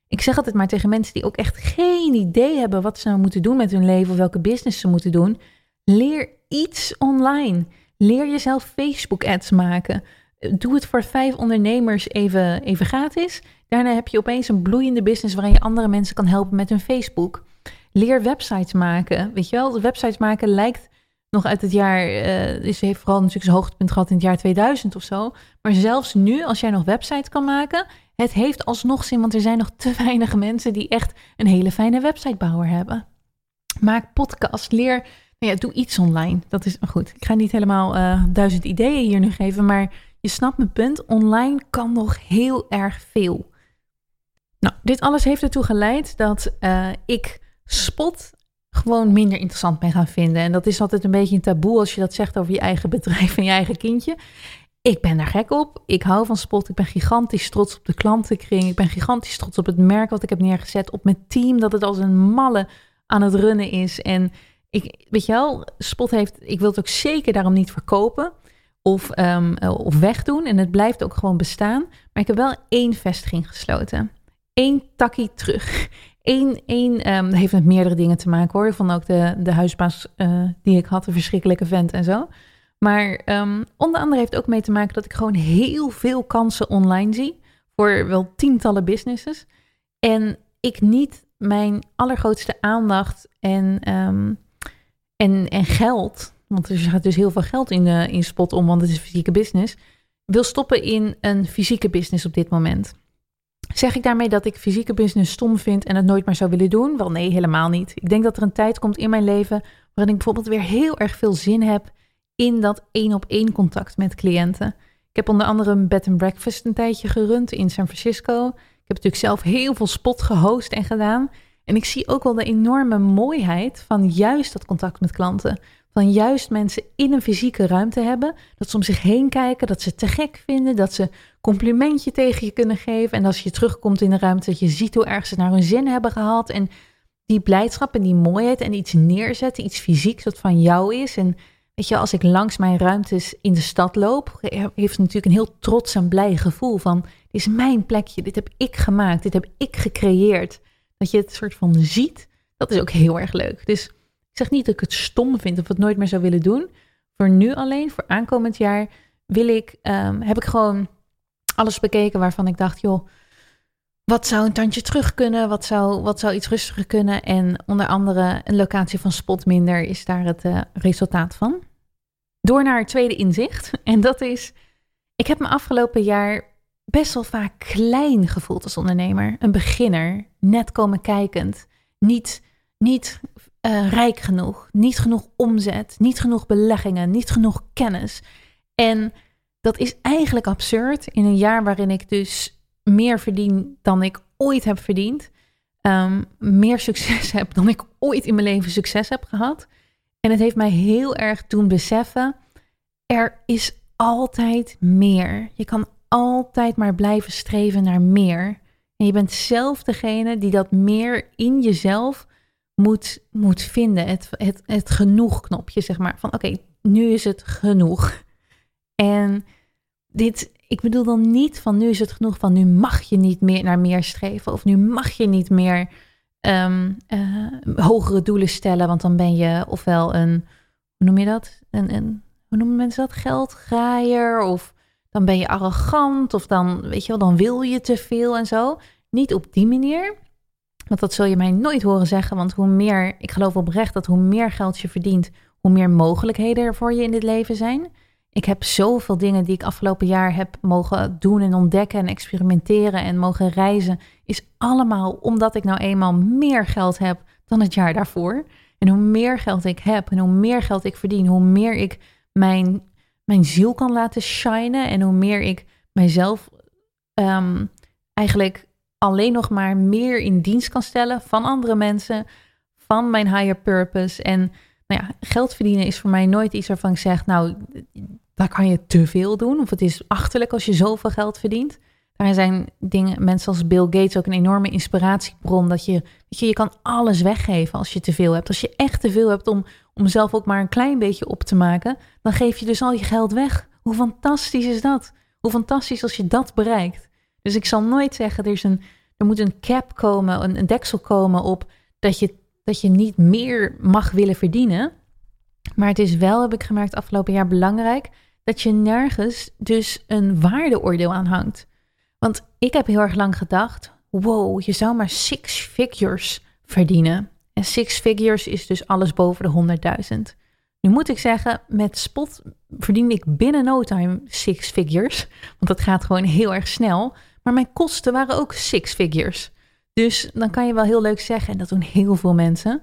S1: Ik zeg altijd maar tegen mensen die ook echt geen idee hebben wat ze nou moeten doen met hun leven of welke business ze moeten doen. Leer iets online. Leer jezelf Facebook ads maken. Doe het voor vijf ondernemers even, even gratis. Daarna heb je opeens een bloeiende business waarin je andere mensen kan helpen met hun Facebook. Leer websites maken. Weet je wel, websites maken lijkt nog uit het jaar, uh, dus heeft vooral natuurlijk zijn hoogtepunt gehad in het jaar 2000 of zo. Maar zelfs nu, als jij nog websites kan maken, het heeft alsnog zin, want er zijn nog te weinig mensen die echt een hele fijne websitebouwer hebben. Maak podcast, leer, nou ja, doe iets online. Dat is goed. Ik ga niet helemaal uh, duizend ideeën hier nu geven, maar je snapt mijn punt. Online kan nog heel erg veel. Nou, dit alles heeft ertoe geleid dat uh, ik spot gewoon minder interessant ben gaan vinden. En dat is altijd een beetje een taboe als je dat zegt over je eigen bedrijf en je eigen kindje. Ik ben daar gek op. Ik hou van spot. Ik ben gigantisch trots op de klantenkring. Ik ben gigantisch trots op het merk wat ik heb neergezet. Op mijn team, dat het als een malle aan het runnen is. En ik, weet je wel, Spot heeft, ik wil het ook zeker daarom niet verkopen of, um, of wegdoen. En het blijft ook gewoon bestaan. Maar ik heb wel één vestiging gesloten. Eén takkie terug. Eén, één um, heeft met meerdere dingen te maken hoor. Van ook de, de huisbaas uh, die ik had, een verschrikkelijke vent en zo. Maar um, onder andere heeft ook mee te maken dat ik gewoon heel veel kansen online zie. Voor wel tientallen businesses. En ik niet mijn allergrootste aandacht en, um, en, en geld. Want er gaat dus heel veel geld in, in spot om, want het is een fysieke business. Wil stoppen in een fysieke business op dit moment. Zeg ik daarmee dat ik fysieke business stom vind en het nooit meer zou willen doen? Wel nee, helemaal niet. Ik denk dat er een tijd komt in mijn leven waarin ik bijvoorbeeld weer heel erg veel zin heb in dat één op één contact met cliënten. Ik heb onder andere een bed and breakfast een tijdje gerund in San Francisco. Ik heb natuurlijk zelf heel veel spot gehost en gedaan. En ik zie ook wel de enorme mooiheid van juist dat contact met klanten. Van juist mensen in een fysieke ruimte hebben. Dat ze om zich heen kijken, dat ze te gek vinden, dat ze complimentje tegen je kunnen geven. En als je terugkomt in de ruimte, dat je ziet hoe erg ze naar hun zin hebben gehad. En die blijdschap en die mooiheid en iets neerzetten, iets fysieks dat van jou is. En weet je, als ik langs mijn ruimtes in de stad loop, heeft natuurlijk een heel trots en blij gevoel van, dit is mijn plekje, dit heb ik gemaakt, dit heb ik gecreëerd. Dat je het soort van ziet, dat is ook heel erg leuk. Dus ik zeg niet dat ik het stom vind of het nooit meer zou willen doen. Voor nu alleen, voor aankomend jaar, wil ik, um, heb ik gewoon alles bekeken waarvan ik dacht, joh, wat zou een tandje terug kunnen? Wat zou, wat zou iets rustiger kunnen? En onder andere een locatie van spot minder is daar het uh, resultaat van. Door naar het tweede inzicht. En dat is, ik heb me afgelopen jaar best wel vaak klein gevoeld als ondernemer. Een beginner, net komen kijkend. Niet, niet uh, rijk genoeg, niet genoeg omzet, niet genoeg beleggingen, niet genoeg kennis. En dat is eigenlijk absurd in een jaar waarin ik dus meer verdien dan ik ooit heb verdiend. Um, meer succes heb dan ik ooit in mijn leven succes heb gehad. En het heeft mij heel erg doen beseffen, er is altijd meer. Je kan altijd maar blijven streven naar meer. En je bent zelf degene die dat meer in jezelf moet, moet vinden. Het, het, het genoeg knopje, zeg maar. Van oké, nu is het genoeg. En dit, ik bedoel dan niet van nu is het genoeg van nu mag je niet meer naar meer streven. Of nu mag je niet meer um, uh, hogere doelen stellen. Want dan ben je ofwel een, hoe noem je dat? Een, een, hoe noemen mensen dat? Geldgraaier. Of dan ben je arrogant. Of dan, weet je wel, dan wil je te veel en zo. Niet op die manier. Want dat zul je mij nooit horen zeggen. Want hoe meer, ik geloof oprecht dat hoe meer geld je verdient, hoe meer mogelijkheden er voor je in dit leven zijn. Ik heb zoveel dingen die ik afgelopen jaar heb mogen doen en ontdekken en experimenteren en mogen reizen. Is allemaal omdat ik nou eenmaal meer geld heb dan het jaar daarvoor. En hoe meer geld ik heb en hoe meer geld ik verdien, hoe meer ik mijn, mijn ziel kan laten shinen. En hoe meer ik mijzelf um, eigenlijk alleen nog maar meer in dienst kan stellen van andere mensen, van mijn higher purpose. En nou ja, geld verdienen is voor mij nooit iets waarvan ik zeg, nou, daar kan je te veel doen. Of het is achterlijk als je zoveel geld verdient. Daarin zijn dingen, mensen als Bill Gates ook een enorme inspiratiebron. Dat je, weet je, je kan alles weggeven als je te veel hebt. Als je echt te veel hebt om, om zelf ook maar een klein beetje op te maken, dan geef je dus al je geld weg. Hoe fantastisch is dat? Hoe fantastisch als je dat bereikt. Dus ik zal nooit zeggen, er, een, er moet een cap komen, een, een deksel komen op dat je, dat je niet meer mag willen verdienen. Maar het is wel, heb ik gemerkt afgelopen jaar, belangrijk dat je nergens dus een waardeoordeel aan hangt. Want ik heb heel erg lang gedacht: wow, je zou maar six figures verdienen. En six figures is dus alles boven de 100.000. Nu moet ik zeggen, met Spot verdien ik binnen no time six figures. Want dat gaat gewoon heel erg snel. Maar mijn kosten waren ook six figures. Dus dan kan je wel heel leuk zeggen, en dat doen heel veel mensen.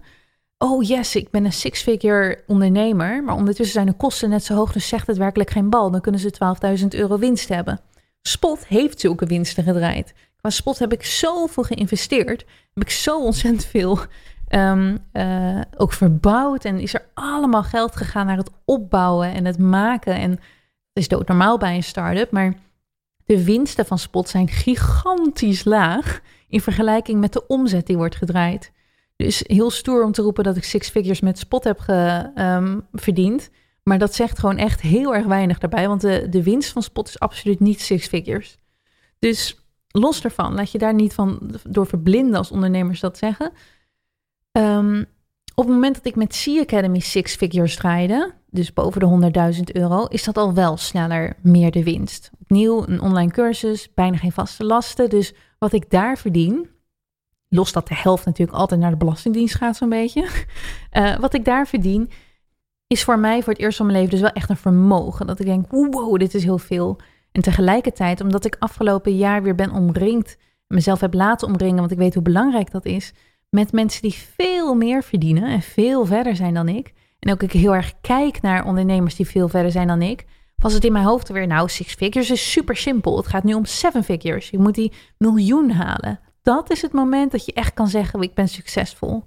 S1: Oh yes, ik ben een six-figure ondernemer. Maar ondertussen zijn de kosten net zo hoog, dus zegt het werkelijk geen bal. Dan kunnen ze 12.000 euro winst hebben. Spot heeft zulke winsten gedraaid. Qua Spot heb ik zoveel geïnvesteerd. Heb ik zo ontzettend veel um, uh, ook verbouwd. En is er allemaal geld gegaan naar het opbouwen en het maken. En het is doodnormaal bij een start-up. Maar de winsten van Spot zijn gigantisch laag in vergelijking met de omzet die wordt gedraaid. Dus heel stoer om te roepen dat ik six figures met Spot heb ge, um, verdiend. Maar dat zegt gewoon echt heel erg weinig daarbij. Want de, de winst van Spot is absoluut niet six figures. Dus los daarvan, laat je daar niet van door verblinden als ondernemers dat zeggen. Um, op het moment dat ik met Sea Academy six figures draaide, dus boven de 100.000 euro, is dat al wel sneller meer de winst. Opnieuw een online cursus, bijna geen vaste lasten. Dus wat ik daar verdien, los dat de helft natuurlijk altijd naar de Belastingdienst gaat zo'n beetje. Uh, wat ik daar verdien, is voor mij voor het eerst van mijn leven dus wel echt een vermogen. Dat ik denk, wow, dit is heel veel. En tegelijkertijd, omdat ik afgelopen jaar weer ben omringd, mezelf heb laten omringen, want ik weet hoe belangrijk dat is, met mensen die veel meer verdienen en veel verder zijn dan ik. En ook ik heel erg kijk naar ondernemers die veel verder zijn dan ik. Was het in mijn hoofd weer, nou, six figures is super simpel. Het gaat nu om seven figures. Je moet die miljoen halen. Dat is het moment dat je echt kan zeggen, ik ben succesvol.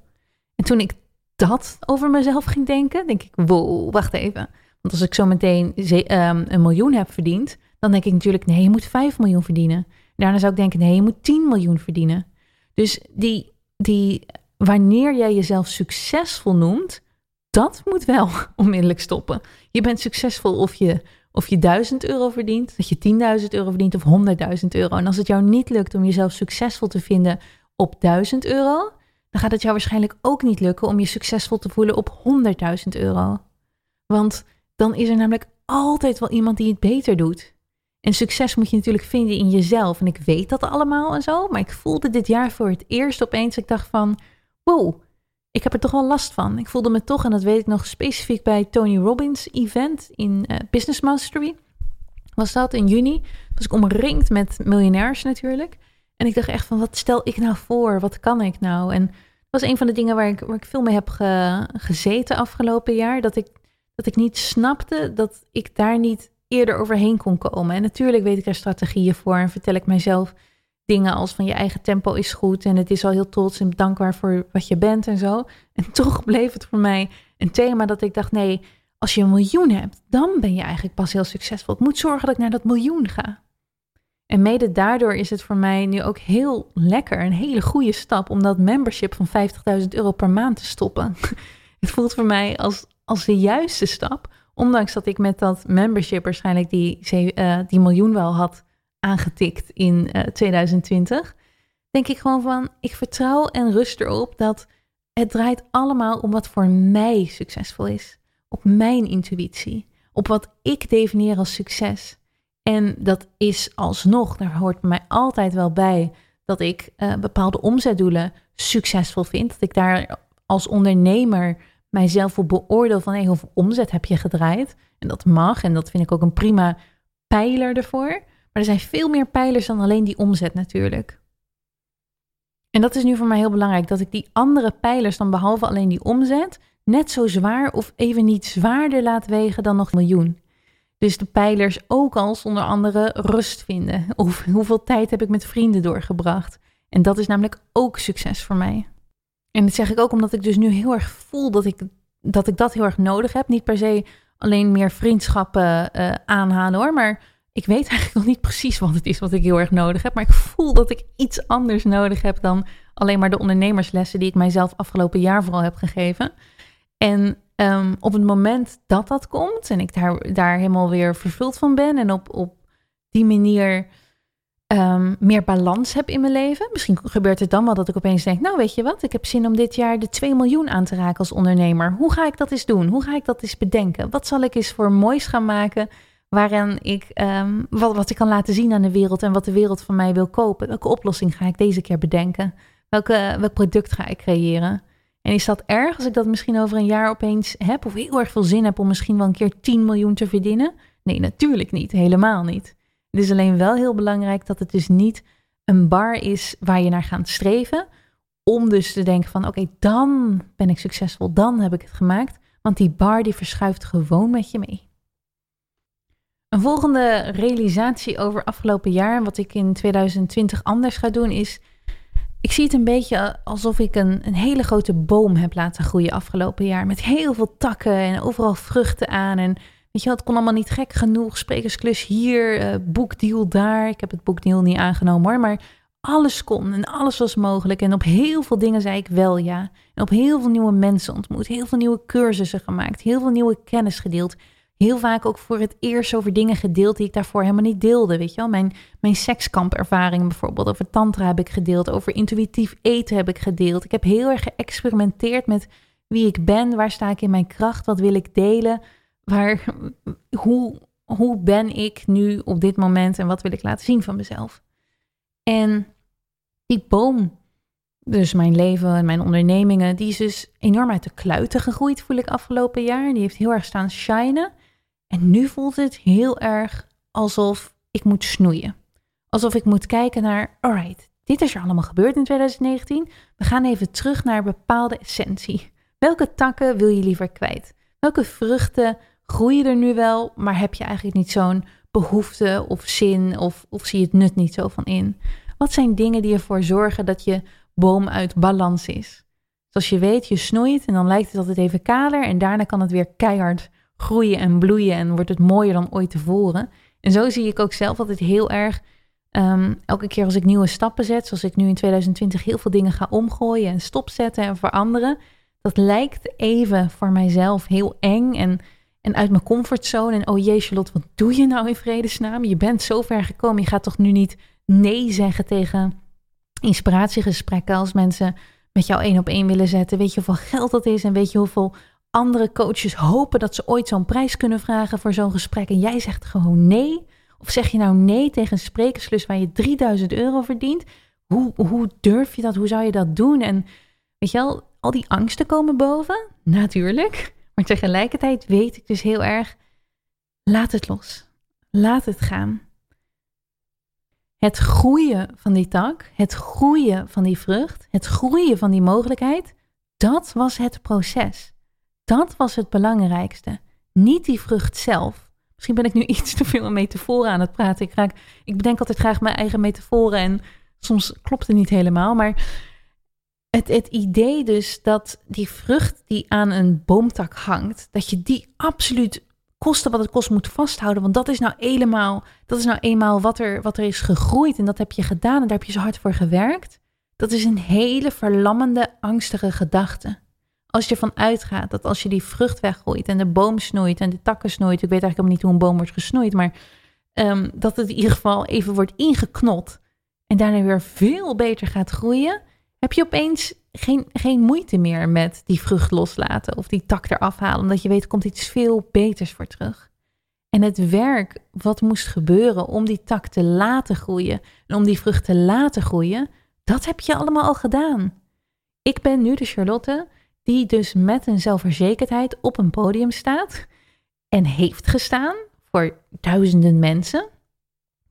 S1: En toen ik dat over mezelf ging denken, denk ik, wow, wacht even. Want als ik zo meteen um, een miljoen heb verdiend, dan denk ik natuurlijk, nee, je moet 5 miljoen verdienen. Daarna zou ik denken, nee, je moet 10 miljoen verdienen. Dus die, die, wanneer jij jezelf succesvol noemt, dat moet wel onmiddellijk stoppen. Je bent succesvol of je, of je 1000 euro verdient, dat je 10.000 euro verdient of 100.000 euro. En als het jou niet lukt om jezelf succesvol te vinden op 1000 euro, dan gaat het jou waarschijnlijk ook niet lukken om je succesvol te voelen op 100.000 euro. Want dan is er namelijk altijd wel iemand die het beter doet. En succes moet je natuurlijk vinden in jezelf. En ik weet dat allemaal en zo. Maar ik voelde dit jaar voor het eerst opeens. Ik dacht van, wow, ik heb er toch wel last van. Ik voelde me toch, en dat weet ik nog specifiek bij Tony Robbins event in uh, Business Mastery. Was dat in juni. Was ik omringd met miljonairs natuurlijk. En ik dacht echt van, wat stel ik nou voor? Wat kan ik nou? En dat was een van de dingen waar ik, waar ik veel mee heb ge, gezeten afgelopen jaar. Dat ik, dat ik niet snapte dat ik daar niet eerder overheen kon komen. En natuurlijk weet ik daar strategieën voor en vertel ik mijzelf dingen als van je eigen tempo is goed en het is al heel trots en dankbaar voor wat je bent en zo. En toch bleef het voor mij een thema dat ik dacht, nee, als je een miljoen hebt, dan ben je eigenlijk pas heel succesvol. Ik moet zorgen dat ik naar dat miljoen ga. En mede daardoor is het voor mij nu ook heel lekker, een hele goede stap om dat membership van 50.000 euro per maand te stoppen. Het voelt voor mij als, als de juiste stap, ondanks dat ik met dat membership waarschijnlijk die, uh, die miljoen wel had aangetikt in uh, eh, 2020, denk ik gewoon van, ik vertrouw en rust erop dat het draait allemaal om wat voor mij succesvol is. Op mijn intuïtie, op wat ik definieer als succes. En dat is alsnog, daar hoort mij altijd wel bij dat ik uh, bepaalde omzetdoelen succesvol vind. Dat ik daar als ondernemer mijzelf op beoordeel van hoeveel omzet heb je gedraaid. En dat mag en dat vind ik ook een prima pijler ervoor. Maar er zijn veel meer pijlers dan alleen die omzet natuurlijk. En dat is nu voor mij heel belangrijk, dat ik die andere pijlers dan behalve alleen die omzet net zo zwaar of even niet zwaarder laat wegen dan nog een miljoen. Dus de pijlers ook als onder andere rust vinden. Of hoeveel tijd heb ik met vrienden doorgebracht. En dat is namelijk ook succes voor mij. En dat zeg ik ook omdat ik dus nu heel erg voel dat ik dat, ik dat heel erg nodig heb. Niet per se alleen meer vriendschappen uh, aanhalen hoor. Maar ik weet eigenlijk nog niet precies wat het is wat ik heel erg nodig heb. Maar ik voel dat ik iets anders nodig heb dan alleen maar de ondernemerslessen die ik mijzelf afgelopen jaar vooral heb gegeven. En um, op het moment dat dat komt en ik daar, daar helemaal weer vervuld van ben en op, op die manier um, meer balans heb in mijn leven. Misschien gebeurt het dan wel dat ik opeens denk, nou weet je wat, ik heb zin om dit jaar de 2 miljoen aan te raken als ondernemer. Hoe ga ik dat eens doen? Hoe ga ik dat eens bedenken? Wat zal ik eens voor moois gaan maken waarin ik, um, wat, wat ik kan laten zien aan de wereld en wat de wereld van mij wil kopen? Welke oplossing ga ik deze keer bedenken? Welke, welk product ga ik creëren? En is dat erg als ik dat misschien over een jaar opeens heb of heel erg veel zin heb om misschien wel een keer 10 miljoen te verdienen? Nee, natuurlijk niet. Helemaal niet. Het is alleen wel heel belangrijk dat het dus niet een bar is waar je naar gaat streven. Om dus te denken van oké, dan ben ik succesvol, dan heb ik het gemaakt. Want die bar die verschuift gewoon met je mee. Een volgende realisatie over afgelopen jaar wat ik in 2020 anders ga doen is ik zie het een beetje alsof ik een, een hele grote boom heb laten groeien afgelopen jaar. Met heel veel takken en overal vruchten aan. En weet je het kon allemaal niet gek genoeg. Sprekersklus hier, uh, boekdeal daar. Ik heb het boekdeal niet aangenomen hoor, maar alles kon en alles was mogelijk. En op heel veel dingen zei ik wel ja. En op heel veel nieuwe mensen ontmoet. Heel veel nieuwe cursussen gemaakt. Heel veel nieuwe kennis gedeeld heel vaak ook voor het eerst over dingen gedeeld die ik daarvoor helemaal niet deelde. Weet je wel, mijn, mijn sekskampervaring bijvoorbeeld, over tantra heb ik gedeeld, over intuïtief eten heb ik gedeeld. Ik heb heel erg geëxperimenteerd met wie ik ben, waar sta ik in mijn kracht, wat wil ik delen, waar, hoe, hoe ben ik nu op dit moment en wat wil ik laten zien van mezelf. En die boom, dus mijn leven en mijn ondernemingen, die is dus enorm uit de kluiten gegroeid, voel ik afgelopen jaar. Die heeft heel erg staan shinen. En nu voelt het heel erg alsof ik moet snoeien. Alsof ik moet kijken naar, alright, dit is er allemaal gebeurd in 2019. We gaan even terug naar bepaalde essentie. Welke takken wil je liever kwijt? Welke vruchten groeien er nu wel, maar heb je eigenlijk niet zo'n behoefte of zin of, of zie je het nut niet zo van in? Wat zijn dingen die ervoor zorgen dat je boom uit balans is? Zoals je weet, je snoeit en dan lijkt het altijd even kaler en daarna kan het weer keihard groeien en bloeien en wordt het mooier dan ooit tevoren. En zo zie ik ook zelf altijd heel erg, um, elke keer als ik nieuwe stappen zet, zoals ik nu in 2020 heel veel dingen ga omgooien en stopzetten en veranderen, dat lijkt even voor mijzelf heel eng en, en uit mijn comfortzone. En oh jee, Charlotte, wat doe je nou in vredesnaam? Je bent zo ver gekomen, je gaat toch nu niet nee zeggen tegen inspiratiegesprekken als mensen met jou één op één willen zetten. Weet je hoeveel geld dat is en weet je hoeveel andere coaches hopen dat ze ooit zo'n prijs kunnen vragen voor zo'n gesprek en jij zegt gewoon nee? Of zeg je nou nee tegen een sprekerslus waar je 3000 euro verdient? Hoe, hoe durf je dat? Hoe zou je dat doen? En weet je wel, al die angsten komen boven, natuurlijk. Maar tegelijkertijd weet ik dus heel erg, laat het los. Laat het gaan. Het groeien van die tak, het groeien van die vrucht, het groeien van die mogelijkheid, dat was het proces. Dat was het belangrijkste. Niet die vrucht zelf. Misschien ben ik nu iets te veel metaforen aan het praten. Ik, raak, ik bedenk altijd graag mijn eigen metaforen en soms klopt het niet helemaal. Maar het, het idee dus dat die vrucht die aan een boomtak hangt, dat je die absoluut kosten wat het kost moet vasthouden. Want dat is nou eenmaal, dat is nou eenmaal wat er, wat er is gegroeid en dat heb je gedaan en daar heb je zo hard voor gewerkt. Dat is een hele verlammende, angstige gedachte. Als je ervan uitgaat dat als je die vrucht weggooit en de boom snoeit en de takken snoeit, ik weet eigenlijk helemaal niet hoe een boom wordt gesnoeid, maar um, dat het in ieder geval even wordt ingeknot en daarna weer veel beter gaat groeien, heb je opeens geen, geen moeite meer met die vrucht loslaten of die tak eraf halen, omdat je weet er komt iets veel beters voor terug. En het werk wat moest gebeuren om die tak te laten groeien en om die vrucht te laten groeien, dat heb je allemaal al gedaan. Ik ben nu de Charlotte die dus met een zelfverzekerdheid op een podium staat en heeft gestaan voor duizenden mensen.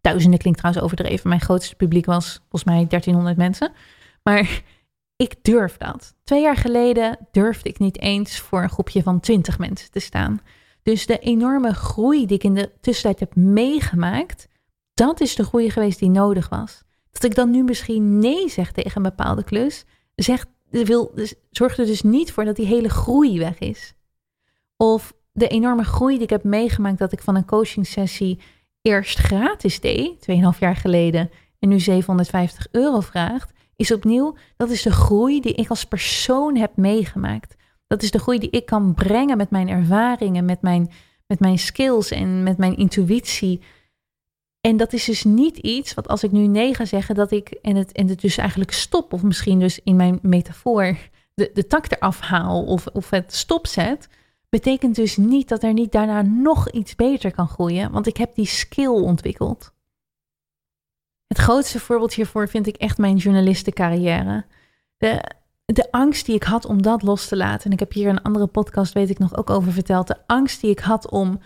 S1: Duizenden klinkt trouwens overdreven. Mijn grootste publiek was volgens mij 1300 mensen. Maar ik durf dat. Twee jaar geleden durfde ik niet eens voor een groepje van 20 mensen te staan. Dus de enorme groei die ik in de tussentijd heb meegemaakt, dat is de groei geweest die nodig was. Dat ik dan nu misschien nee zeg tegen een bepaalde klus, zegt wil, dus, zorgt er dus niet voor dat die hele groei weg is. Of de enorme groei die ik heb meegemaakt dat ik van een coaching sessie eerst gratis deed, 2,5 jaar geleden, en nu 750 euro vraagt, is opnieuw, dat is de groei die ik als persoon heb meegemaakt. Dat is de groei die ik kan brengen met mijn ervaringen, met mijn, met mijn skills en met mijn intuïtie. En dat is dus niet iets wat als ik nu nee ga zeggen, dat ik en het, en het dus eigenlijk stop, of misschien dus in mijn metafoor de, de tak eraf haal of, of het stopzet, betekent dus niet dat er niet daarna nog iets beter kan groeien, want ik heb die skill ontwikkeld. Het grootste voorbeeld hiervoor vind ik echt mijn journalistencarrière. De, de angst die ik had om dat los te laten, en ik heb hier een andere podcast, weet ik nog, ook over verteld. De angst die ik had om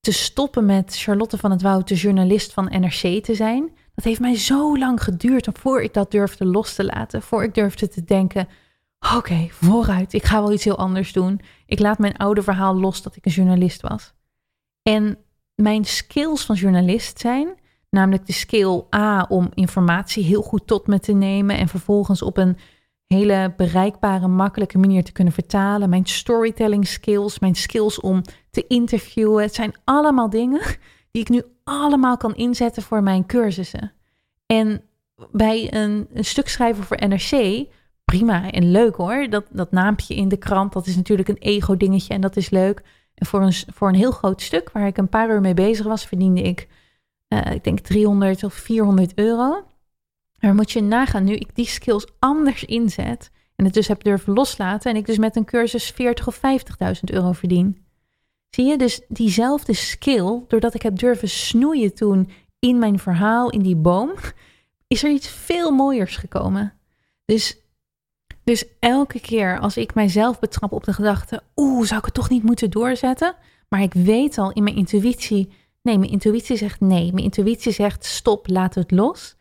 S1: te stoppen met Charlotte van het Woud, de journalist van NRC te zijn. Dat heeft mij zo lang geduurd voor ik dat durfde los te laten. Voor ik durfde te denken: oké, vooruit, ik ga wel iets heel anders doen. Ik laat mijn oude verhaal los dat ik een journalist was. En mijn skills van journalist zijn, namelijk de skill A om informatie heel goed tot me te nemen en vervolgens op een hele bereikbare, makkelijke manier te kunnen vertalen. Mijn storytelling skills, mijn skills om te interviewen. Het zijn allemaal dingen die ik nu allemaal kan inzetten voor mijn cursussen. En bij een, stuk schrijven voor NRC, prima en leuk hoor. Dat, dat naampje in de krant, dat is natuurlijk een ego-dingetje en dat is leuk. En voor een, voor een heel groot stuk, waar ik een paar uur mee bezig was, verdiende ik, uh, ik denk 300 of 400 euro. Maar moet je nagaan, nu ik die skills anders inzet en het dus heb durven loslaten en ik dus met een cursus 40 of 50.000 euro verdien. Zie je, dus diezelfde skill, doordat ik heb durven snoeien toen in mijn verhaal, in die boom, is er iets veel mooiers gekomen. Dus, dus elke keer als ik mijzelf betrap op de gedachte, oeh, zou ik het toch niet moeten doorzetten? Maar ik weet al in mijn intuïtie, nee, mijn intuïtie zegt nee. Mijn intuïtie zegt stop, laat het los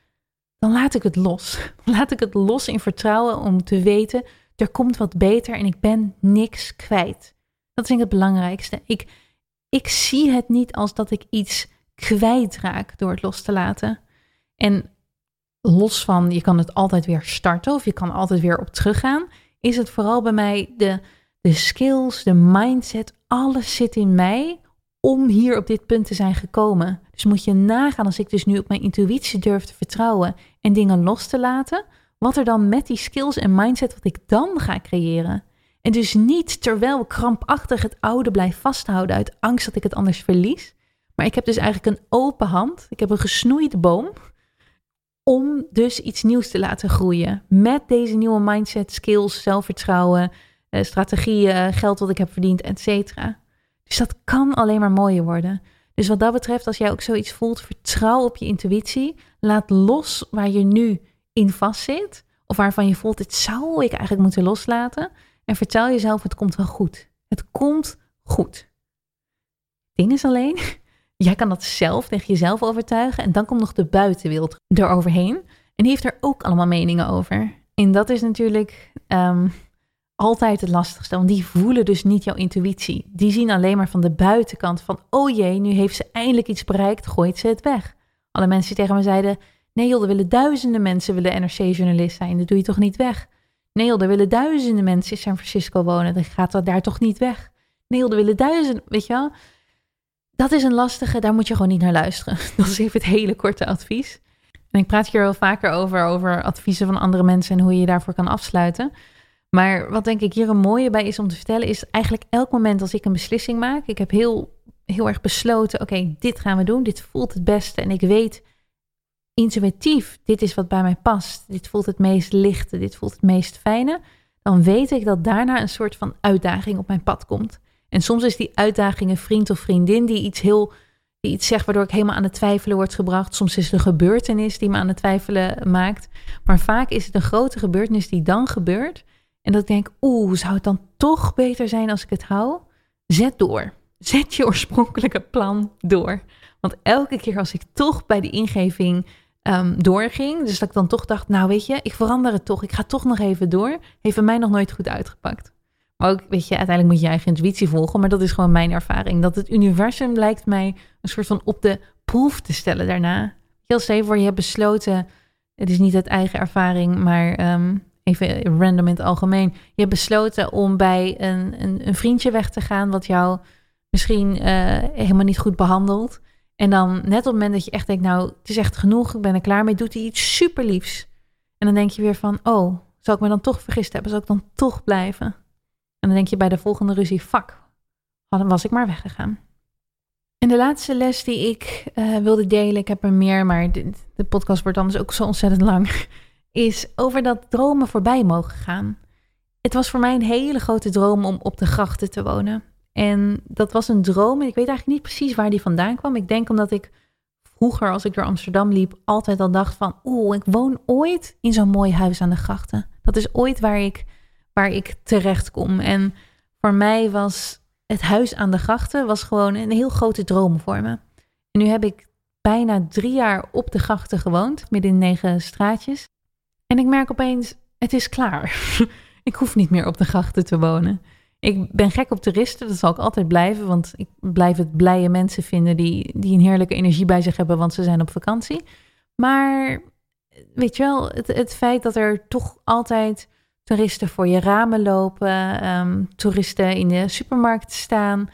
S1: dan laat ik het los. laat ik het los in vertrouwen om te weten, er komt wat beter en ik ben niks kwijt. Dat is ik het belangrijkste. Ik, ik zie het niet als dat ik iets kwijtraak door het los te laten. En los van, je kan het altijd weer starten of je kan altijd weer op teruggaan, is het vooral bij mij de, de skills, de mindset, alles zit in mij om hier op dit punt te zijn gekomen. Dus moet je nagaan als ik dus nu op mijn intuïtie durf te vertrouwen en dingen los te laten, wat er dan met die skills en mindset wat ik dan ga creëren. En dus niet terwijl ik krampachtig het oude blijf vasthouden uit angst dat ik het anders verlies. Maar ik heb dus eigenlijk een open hand. Ik heb een gesnoeide boom. Om dus iets nieuws te laten groeien. Met deze nieuwe mindset, skills, zelfvertrouwen, eh, strategieën, geld wat ik heb verdiend, et cetera. Dus dat kan alleen maar mooier worden. Dus wat dat betreft, als jij ook zoiets voelt, vertrouw op je intuïtie. Laat los waar je nu in vastzit. Of waarvan je voelt, dit zou ik eigenlijk moeten loslaten. En vertel jezelf, het komt wel goed. Het komt goed. Ding is alleen, jij kan dat zelf tegen jezelf overtuigen. En dan komt nog de buitenwereld eroverheen. En die heeft er ook allemaal meningen over. En dat is natuurlijk ehm, altijd het lastigste, want die voelen dus niet jouw intuïtie. Die zien alleen maar van de buitenkant van, oh jee, nu heeft ze eindelijk iets bereikt, gooit ze het weg. Alle mensen die tegen me zeiden, nee joh, er willen duizenden mensen willen NRC-journalist zijn, dat doe je toch niet weg? Nee joh, er willen duizenden mensen in San Francisco wonen, dan gaat dat daar toch niet weg? Nee joh, er willen duizenden, weet je wel? Dat is een lastige, daar moet je gewoon niet naar luisteren. Dat is even het hele korte advies. En ik praat hier wel vaker over, over adviezen van andere mensen en hoe je je daarvoor kan afsluiten. Maar wat denk ik hier een mooie bij is om te vertellen, is eigenlijk elk moment als ik een beslissing maak. Ik heb heel, heel erg besloten, oké, dit gaan we doen, dit voelt het beste. En ik weet intuïtief, dit is wat bij mij past. Dit voelt het meest lichte, dit voelt het meest fijne. Dan weet ik dat daarna een soort van uitdaging op mijn pad komt. En soms is die uitdaging een vriend of vriendin die iets heel die iets zegt waardoor ik helemaal aan het twijfelen word gebracht. Soms is het een gebeurtenis die me aan het twijfelen maakt. Maar vaak is het een grote gebeurtenis die dan gebeurt. En dat ik denk, oeh, zou het dan toch beter zijn als ik het hou? Zet door. Zet je oorspronkelijke plan door. Want elke keer als ik toch bij de ingeving um, doorging, dus dat ik dan toch dacht, nou weet je, ik verander het toch, ik ga toch nog even door, heeft mij nog nooit goed uitgepakt. Maar ook, weet je, uiteindelijk moet je eigen intuïtie volgen, maar dat is gewoon mijn ervaring. Dat het universum lijkt mij een soort van op de proef te stellen daarna. Heel voor je hebt besloten, het is niet uit eigen ervaring, maar um, even random in het algemeen. Je hebt besloten om bij een, een, een vriendje weg te gaan wat jou misschien uh, helemaal niet goed behandelt. En dan net op het moment dat je echt denkt, nou, het is echt genoeg, ik ben er klaar mee, doet hij iets super liefs. En dan denk je weer van, oh, zou ik me dan toch vergist hebben? Zou ik dan toch blijven? En dan denk je bij de volgende ruzie, fuck, was ik maar weggegaan. En de laatste les die ik uh, wilde delen, ik heb er meer, maar de, de podcast wordt anders ook zo ontzettend lang, is over dat dromen voorbij mogen gaan. Het was voor mij een hele grote droom om op de grachten te wonen. En dat was een droom en ik weet eigenlijk niet precies waar die vandaan kwam. Ik denk omdat ik vroeger, als ik door Amsterdam liep, altijd al dacht van... oeh, ik woon ooit in zo'n mooi huis aan de grachten. Dat is ooit waar ik, waar ik terecht kom. En voor mij was het huis aan de grachten was gewoon een heel grote droom voor me. En nu heb ik bijna drie jaar op de grachten gewoond, midden in negen straatjes. En ik merk opeens, het is klaar. ik hoef niet meer op de grachten te wonen. Ik ben gek op toeristen, dat zal ik altijd blijven, want ik blijf het blije mensen vinden die, die een heerlijke energie bij zich hebben, want ze zijn op vakantie. Maar weet je wel, het, het feit dat er toch altijd toeristen voor je ramen lopen, um, toeristen in de supermarkt staan,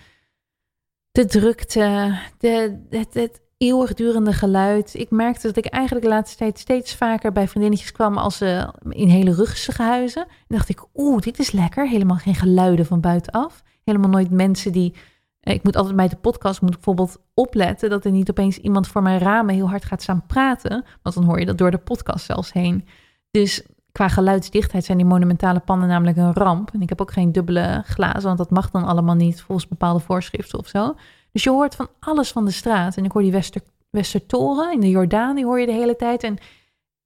S1: de drukte, de, het, het eeuwigdurende geluid. Ik merkte dat ik eigenlijk de laatste tijd steeds vaker bij vriendinnetjes kwam als ze in hele rustige huizen. En dacht ik, oeh, dit is lekker. Helemaal geen geluiden van buitenaf. Helemaal nooit mensen die. Eh, ik moet altijd bij de podcast moet ik bijvoorbeeld opletten dat er niet opeens iemand voor mijn ramen heel hard gaat staan praten. Want dan hoor je dat door de podcast zelfs heen. Dus qua geluidsdichtheid zijn die monumentale panden namelijk een ramp. En ik heb ook geen dubbele glazen, want dat mag dan allemaal niet volgens bepaalde voorschriften of zo. Dus je hoort van alles van de straat. En ik hoor die Wester, Westertoren in de Jordaan, die hoor je de hele tijd. En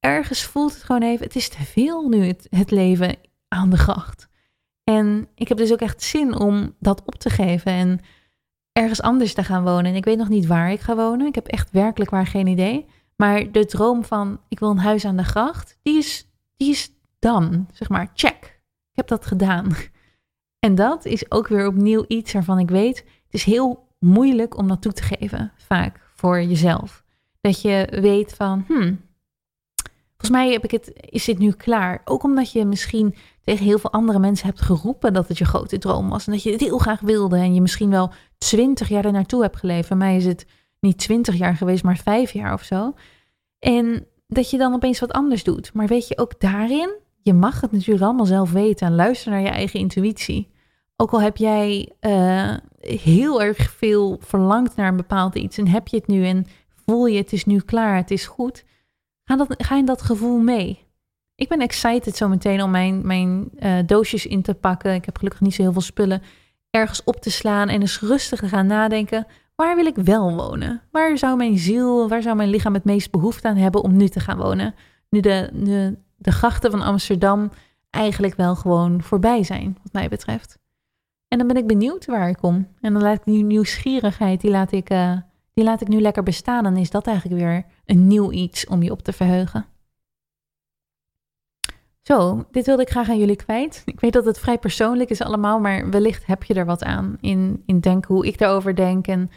S1: ergens voelt het gewoon even, het is te veel nu, het, het leven aan de gracht. En ik heb dus ook echt zin om dat op te geven en ergens anders te gaan wonen. En ik weet nog niet waar ik ga wonen. Ik heb echt werkelijk waar geen idee. Maar de droom van ik wil een huis aan de gracht, die is, die is dan, zeg maar, check. Ik heb dat gedaan. En dat is ook weer opnieuw iets waarvan ik weet, het is heel moeilijk om dat toe te geven, vaak voor jezelf. Dat je weet van, hmm, volgens mij heb ik het, is dit nu klaar. Ook omdat je misschien tegen heel veel andere mensen hebt geroepen dat het je grote droom was. En dat je het heel graag wilde. En je misschien wel twintig jaar er naartoe hebt geleefd. Bij mij is het niet twintig jaar geweest, maar vijf jaar of zo. En dat je dan opeens wat anders doet. Maar weet je, ook daarin, je mag het natuurlijk allemaal zelf weten. En luister naar je eigen intuïtie. Ook al heb jij uh, heel erg veel verlangt naar een bepaald iets en heb je het nu en voel je het is nu klaar, het is goed, ga, dat, ga in dat gevoel mee. Ik ben excited zometeen om mijn, mijn uh, doosjes in te pakken. Ik heb gelukkig niet zo heel veel spullen. Ergens op te slaan en eens rustig te gaan nadenken. Waar wil ik wel wonen? Waar zou mijn ziel, waar zou mijn lichaam het meest behoefte aan hebben om nu te gaan wonen? Nu de, de, de grachten van Amsterdam eigenlijk wel gewoon voorbij zijn, wat mij betreft. En dan ben ik benieuwd waar ik kom. En dan laat ik die nieuwsgierigheid, die laat ik, uh, die laat ik nu lekker bestaan. Dan is dat eigenlijk weer een nieuw iets om je op te verheugen. Zo, dit wilde ik graag aan jullie kwijt. Ik weet dat het vrij persoonlijk is allemaal, maar wellicht heb je er wat aan in, in denken hoe ik daarover denk. En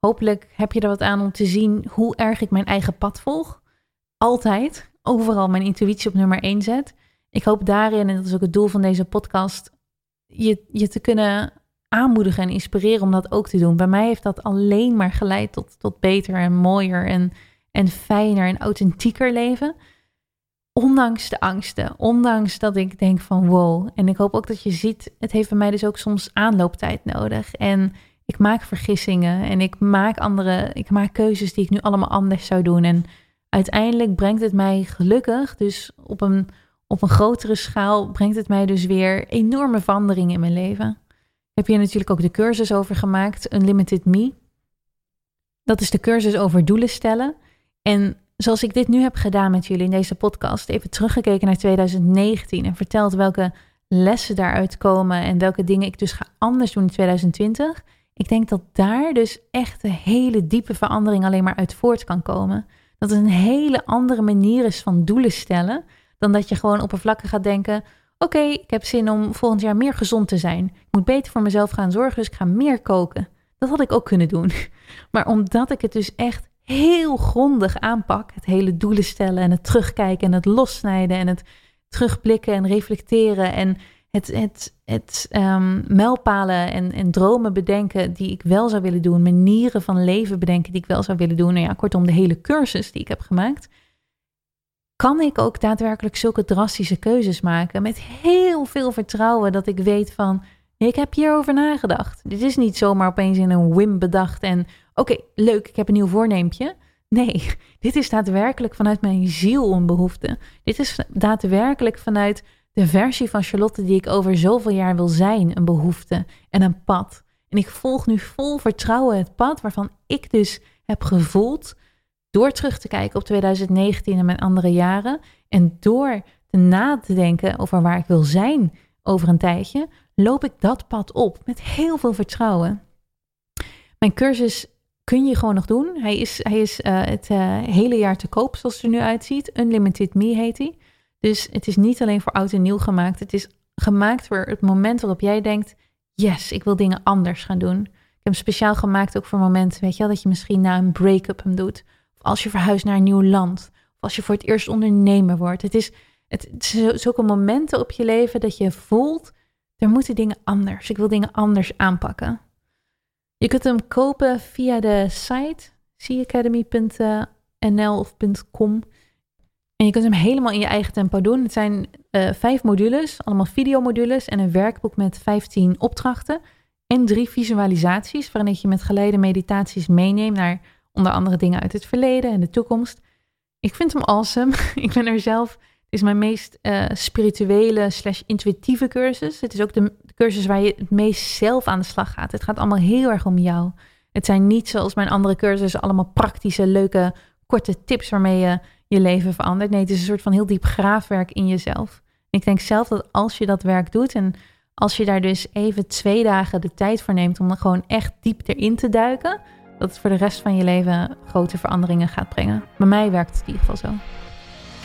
S1: hopelijk heb je er wat aan om te zien hoe erg ik mijn eigen pad volg. Altijd, overal mijn intuïtie op nummer 1 zet. Ik hoop daarin, en dat is ook het doel van deze podcast, je, je te kunnen aanmoedigen en inspireren om dat ook te doen. Bij mij heeft dat alleen maar geleid tot, tot beter en mooier en, en fijner en authentieker leven. Ondanks de angsten, ondanks dat ik denk van wow. En ik hoop ook dat je ziet, het heeft bij mij dus ook soms aanlooptijd nodig. En ik maak vergissingen en ik maak andere, ik maak keuzes die ik nu allemaal anders zou doen. En uiteindelijk brengt het mij gelukkig, dus op een op een grotere schaal brengt het mij dus weer enorme veranderingen in mijn leven. Heb hier natuurlijk ook de cursus over gemaakt, Unlimited Me. Dat is de cursus over doelen stellen. En zoals ik dit nu heb gedaan met jullie in deze podcast, even teruggekeken naar 2019 en verteld welke lessen daaruit komen en welke dingen ik dus ga anders doen in 2020. Ik denk dat daar dus echt een hele diepe verandering alleen maar uit voort kan komen. Dat het een hele andere manier is van doelen stellen dan dat je gewoon oppervlakkig gaat denken: oké, ik heb zin om volgend jaar meer gezond te zijn. Ik moet beter voor mezelf gaan zorgen, dus ik ga meer koken. Dat had ik ook kunnen doen. Maar omdat ik het dus echt heel grondig aanpak, het hele doelen stellen en het terugkijken en het lossnijden en het terugblikken en reflecteren en het, het, het um, mijlpalen en, en dromen bedenken die ik wel zou willen doen. Manieren van leven bedenken die ik wel zou willen doen. Nou ja, kortom, de hele cursus die ik heb gemaakt. Kan ik ook daadwerkelijk zulke drastische keuzes maken? Met heel veel vertrouwen dat ik weet van. Ik heb hierover nagedacht. Dit is niet zomaar opeens in een whim bedacht en oké, leuk, ik heb een nieuw voorneempje. Nee, dit is daadwerkelijk vanuit mijn ziel een behoefte. Dit is daadwerkelijk vanuit de versie van Charlotte die ik over zoveel jaar wil zijn, een behoefte en een pad. En ik volg nu vol vertrouwen het pad waarvan ik dus heb gevoeld door terug te kijken op 2019 en mijn andere jaren en door te na te denken over waar ik wil zijn over een tijdje, loop ik dat pad op met heel veel vertrouwen. Mijn cursus kun je gewoon nog doen. Hij is, hij is uh, het uh, hele jaar te koop, zoals het er nu uitziet. Unlimited Me heet hij. Dus het is niet alleen voor oud en nieuw gemaakt. Het is gemaakt voor het moment waarop jij denkt: yes, ik wil dingen anders gaan doen. Ik heb hem speciaal gemaakt ook voor momenten, weet je wel, dat je misschien na een break-up hem doet. Als je verhuist naar een nieuw land. Of als je voor het eerst ondernemer wordt. Het is, het, het zulke momenten op je leven dat je voelt: er moeten dingen anders. Ik wil dingen anders aanpakken. Je kunt hem kopen via de site seacademy.nl of .com. En je kunt hem helemaal in je eigen tempo doen. Het zijn uh, vijf modules, allemaal videomodules en een werkboek met 15 opdrachten. En drie visualisaties waarin je met geleide meditaties meeneemt naar onder andere dingen uit het verleden en de toekomst. Ik vind hem awesome. ik ben er zelf, het is mijn meest uh, spirituele slash intuïtieve cursus. Het is ook de cursus waar je het meest zelf aan de slag gaat. Het gaat allemaal heel erg om jou. Het zijn niet zoals mijn andere cursussen allemaal praktische, leuke, korte tips waarmee je je leven verandert. Nee, het is een soort van heel diep graafwerk in jezelf. Ik denk zelf dat als je dat werk doet en als je daar dus even twee dagen de tijd voor neemt om er gewoon echt diep erin te duiken, dat het voor de rest van je leven grote veranderingen gaat brengen. Bij mij werkt het in ieder geval zo.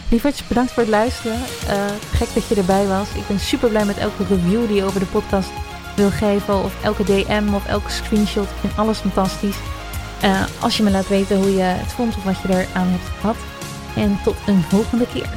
S1: Lievertjes, bedankt voor het luisteren. Uh, gek dat je erbij was. Ik ben super blij met elke review die je over de podcast wil geven. Of elke DM of elke screenshot. Ik vind alles fantastisch. Uh, als je me laat weten hoe je het vond of wat je eraan hebt gehad. En tot een volgende keer.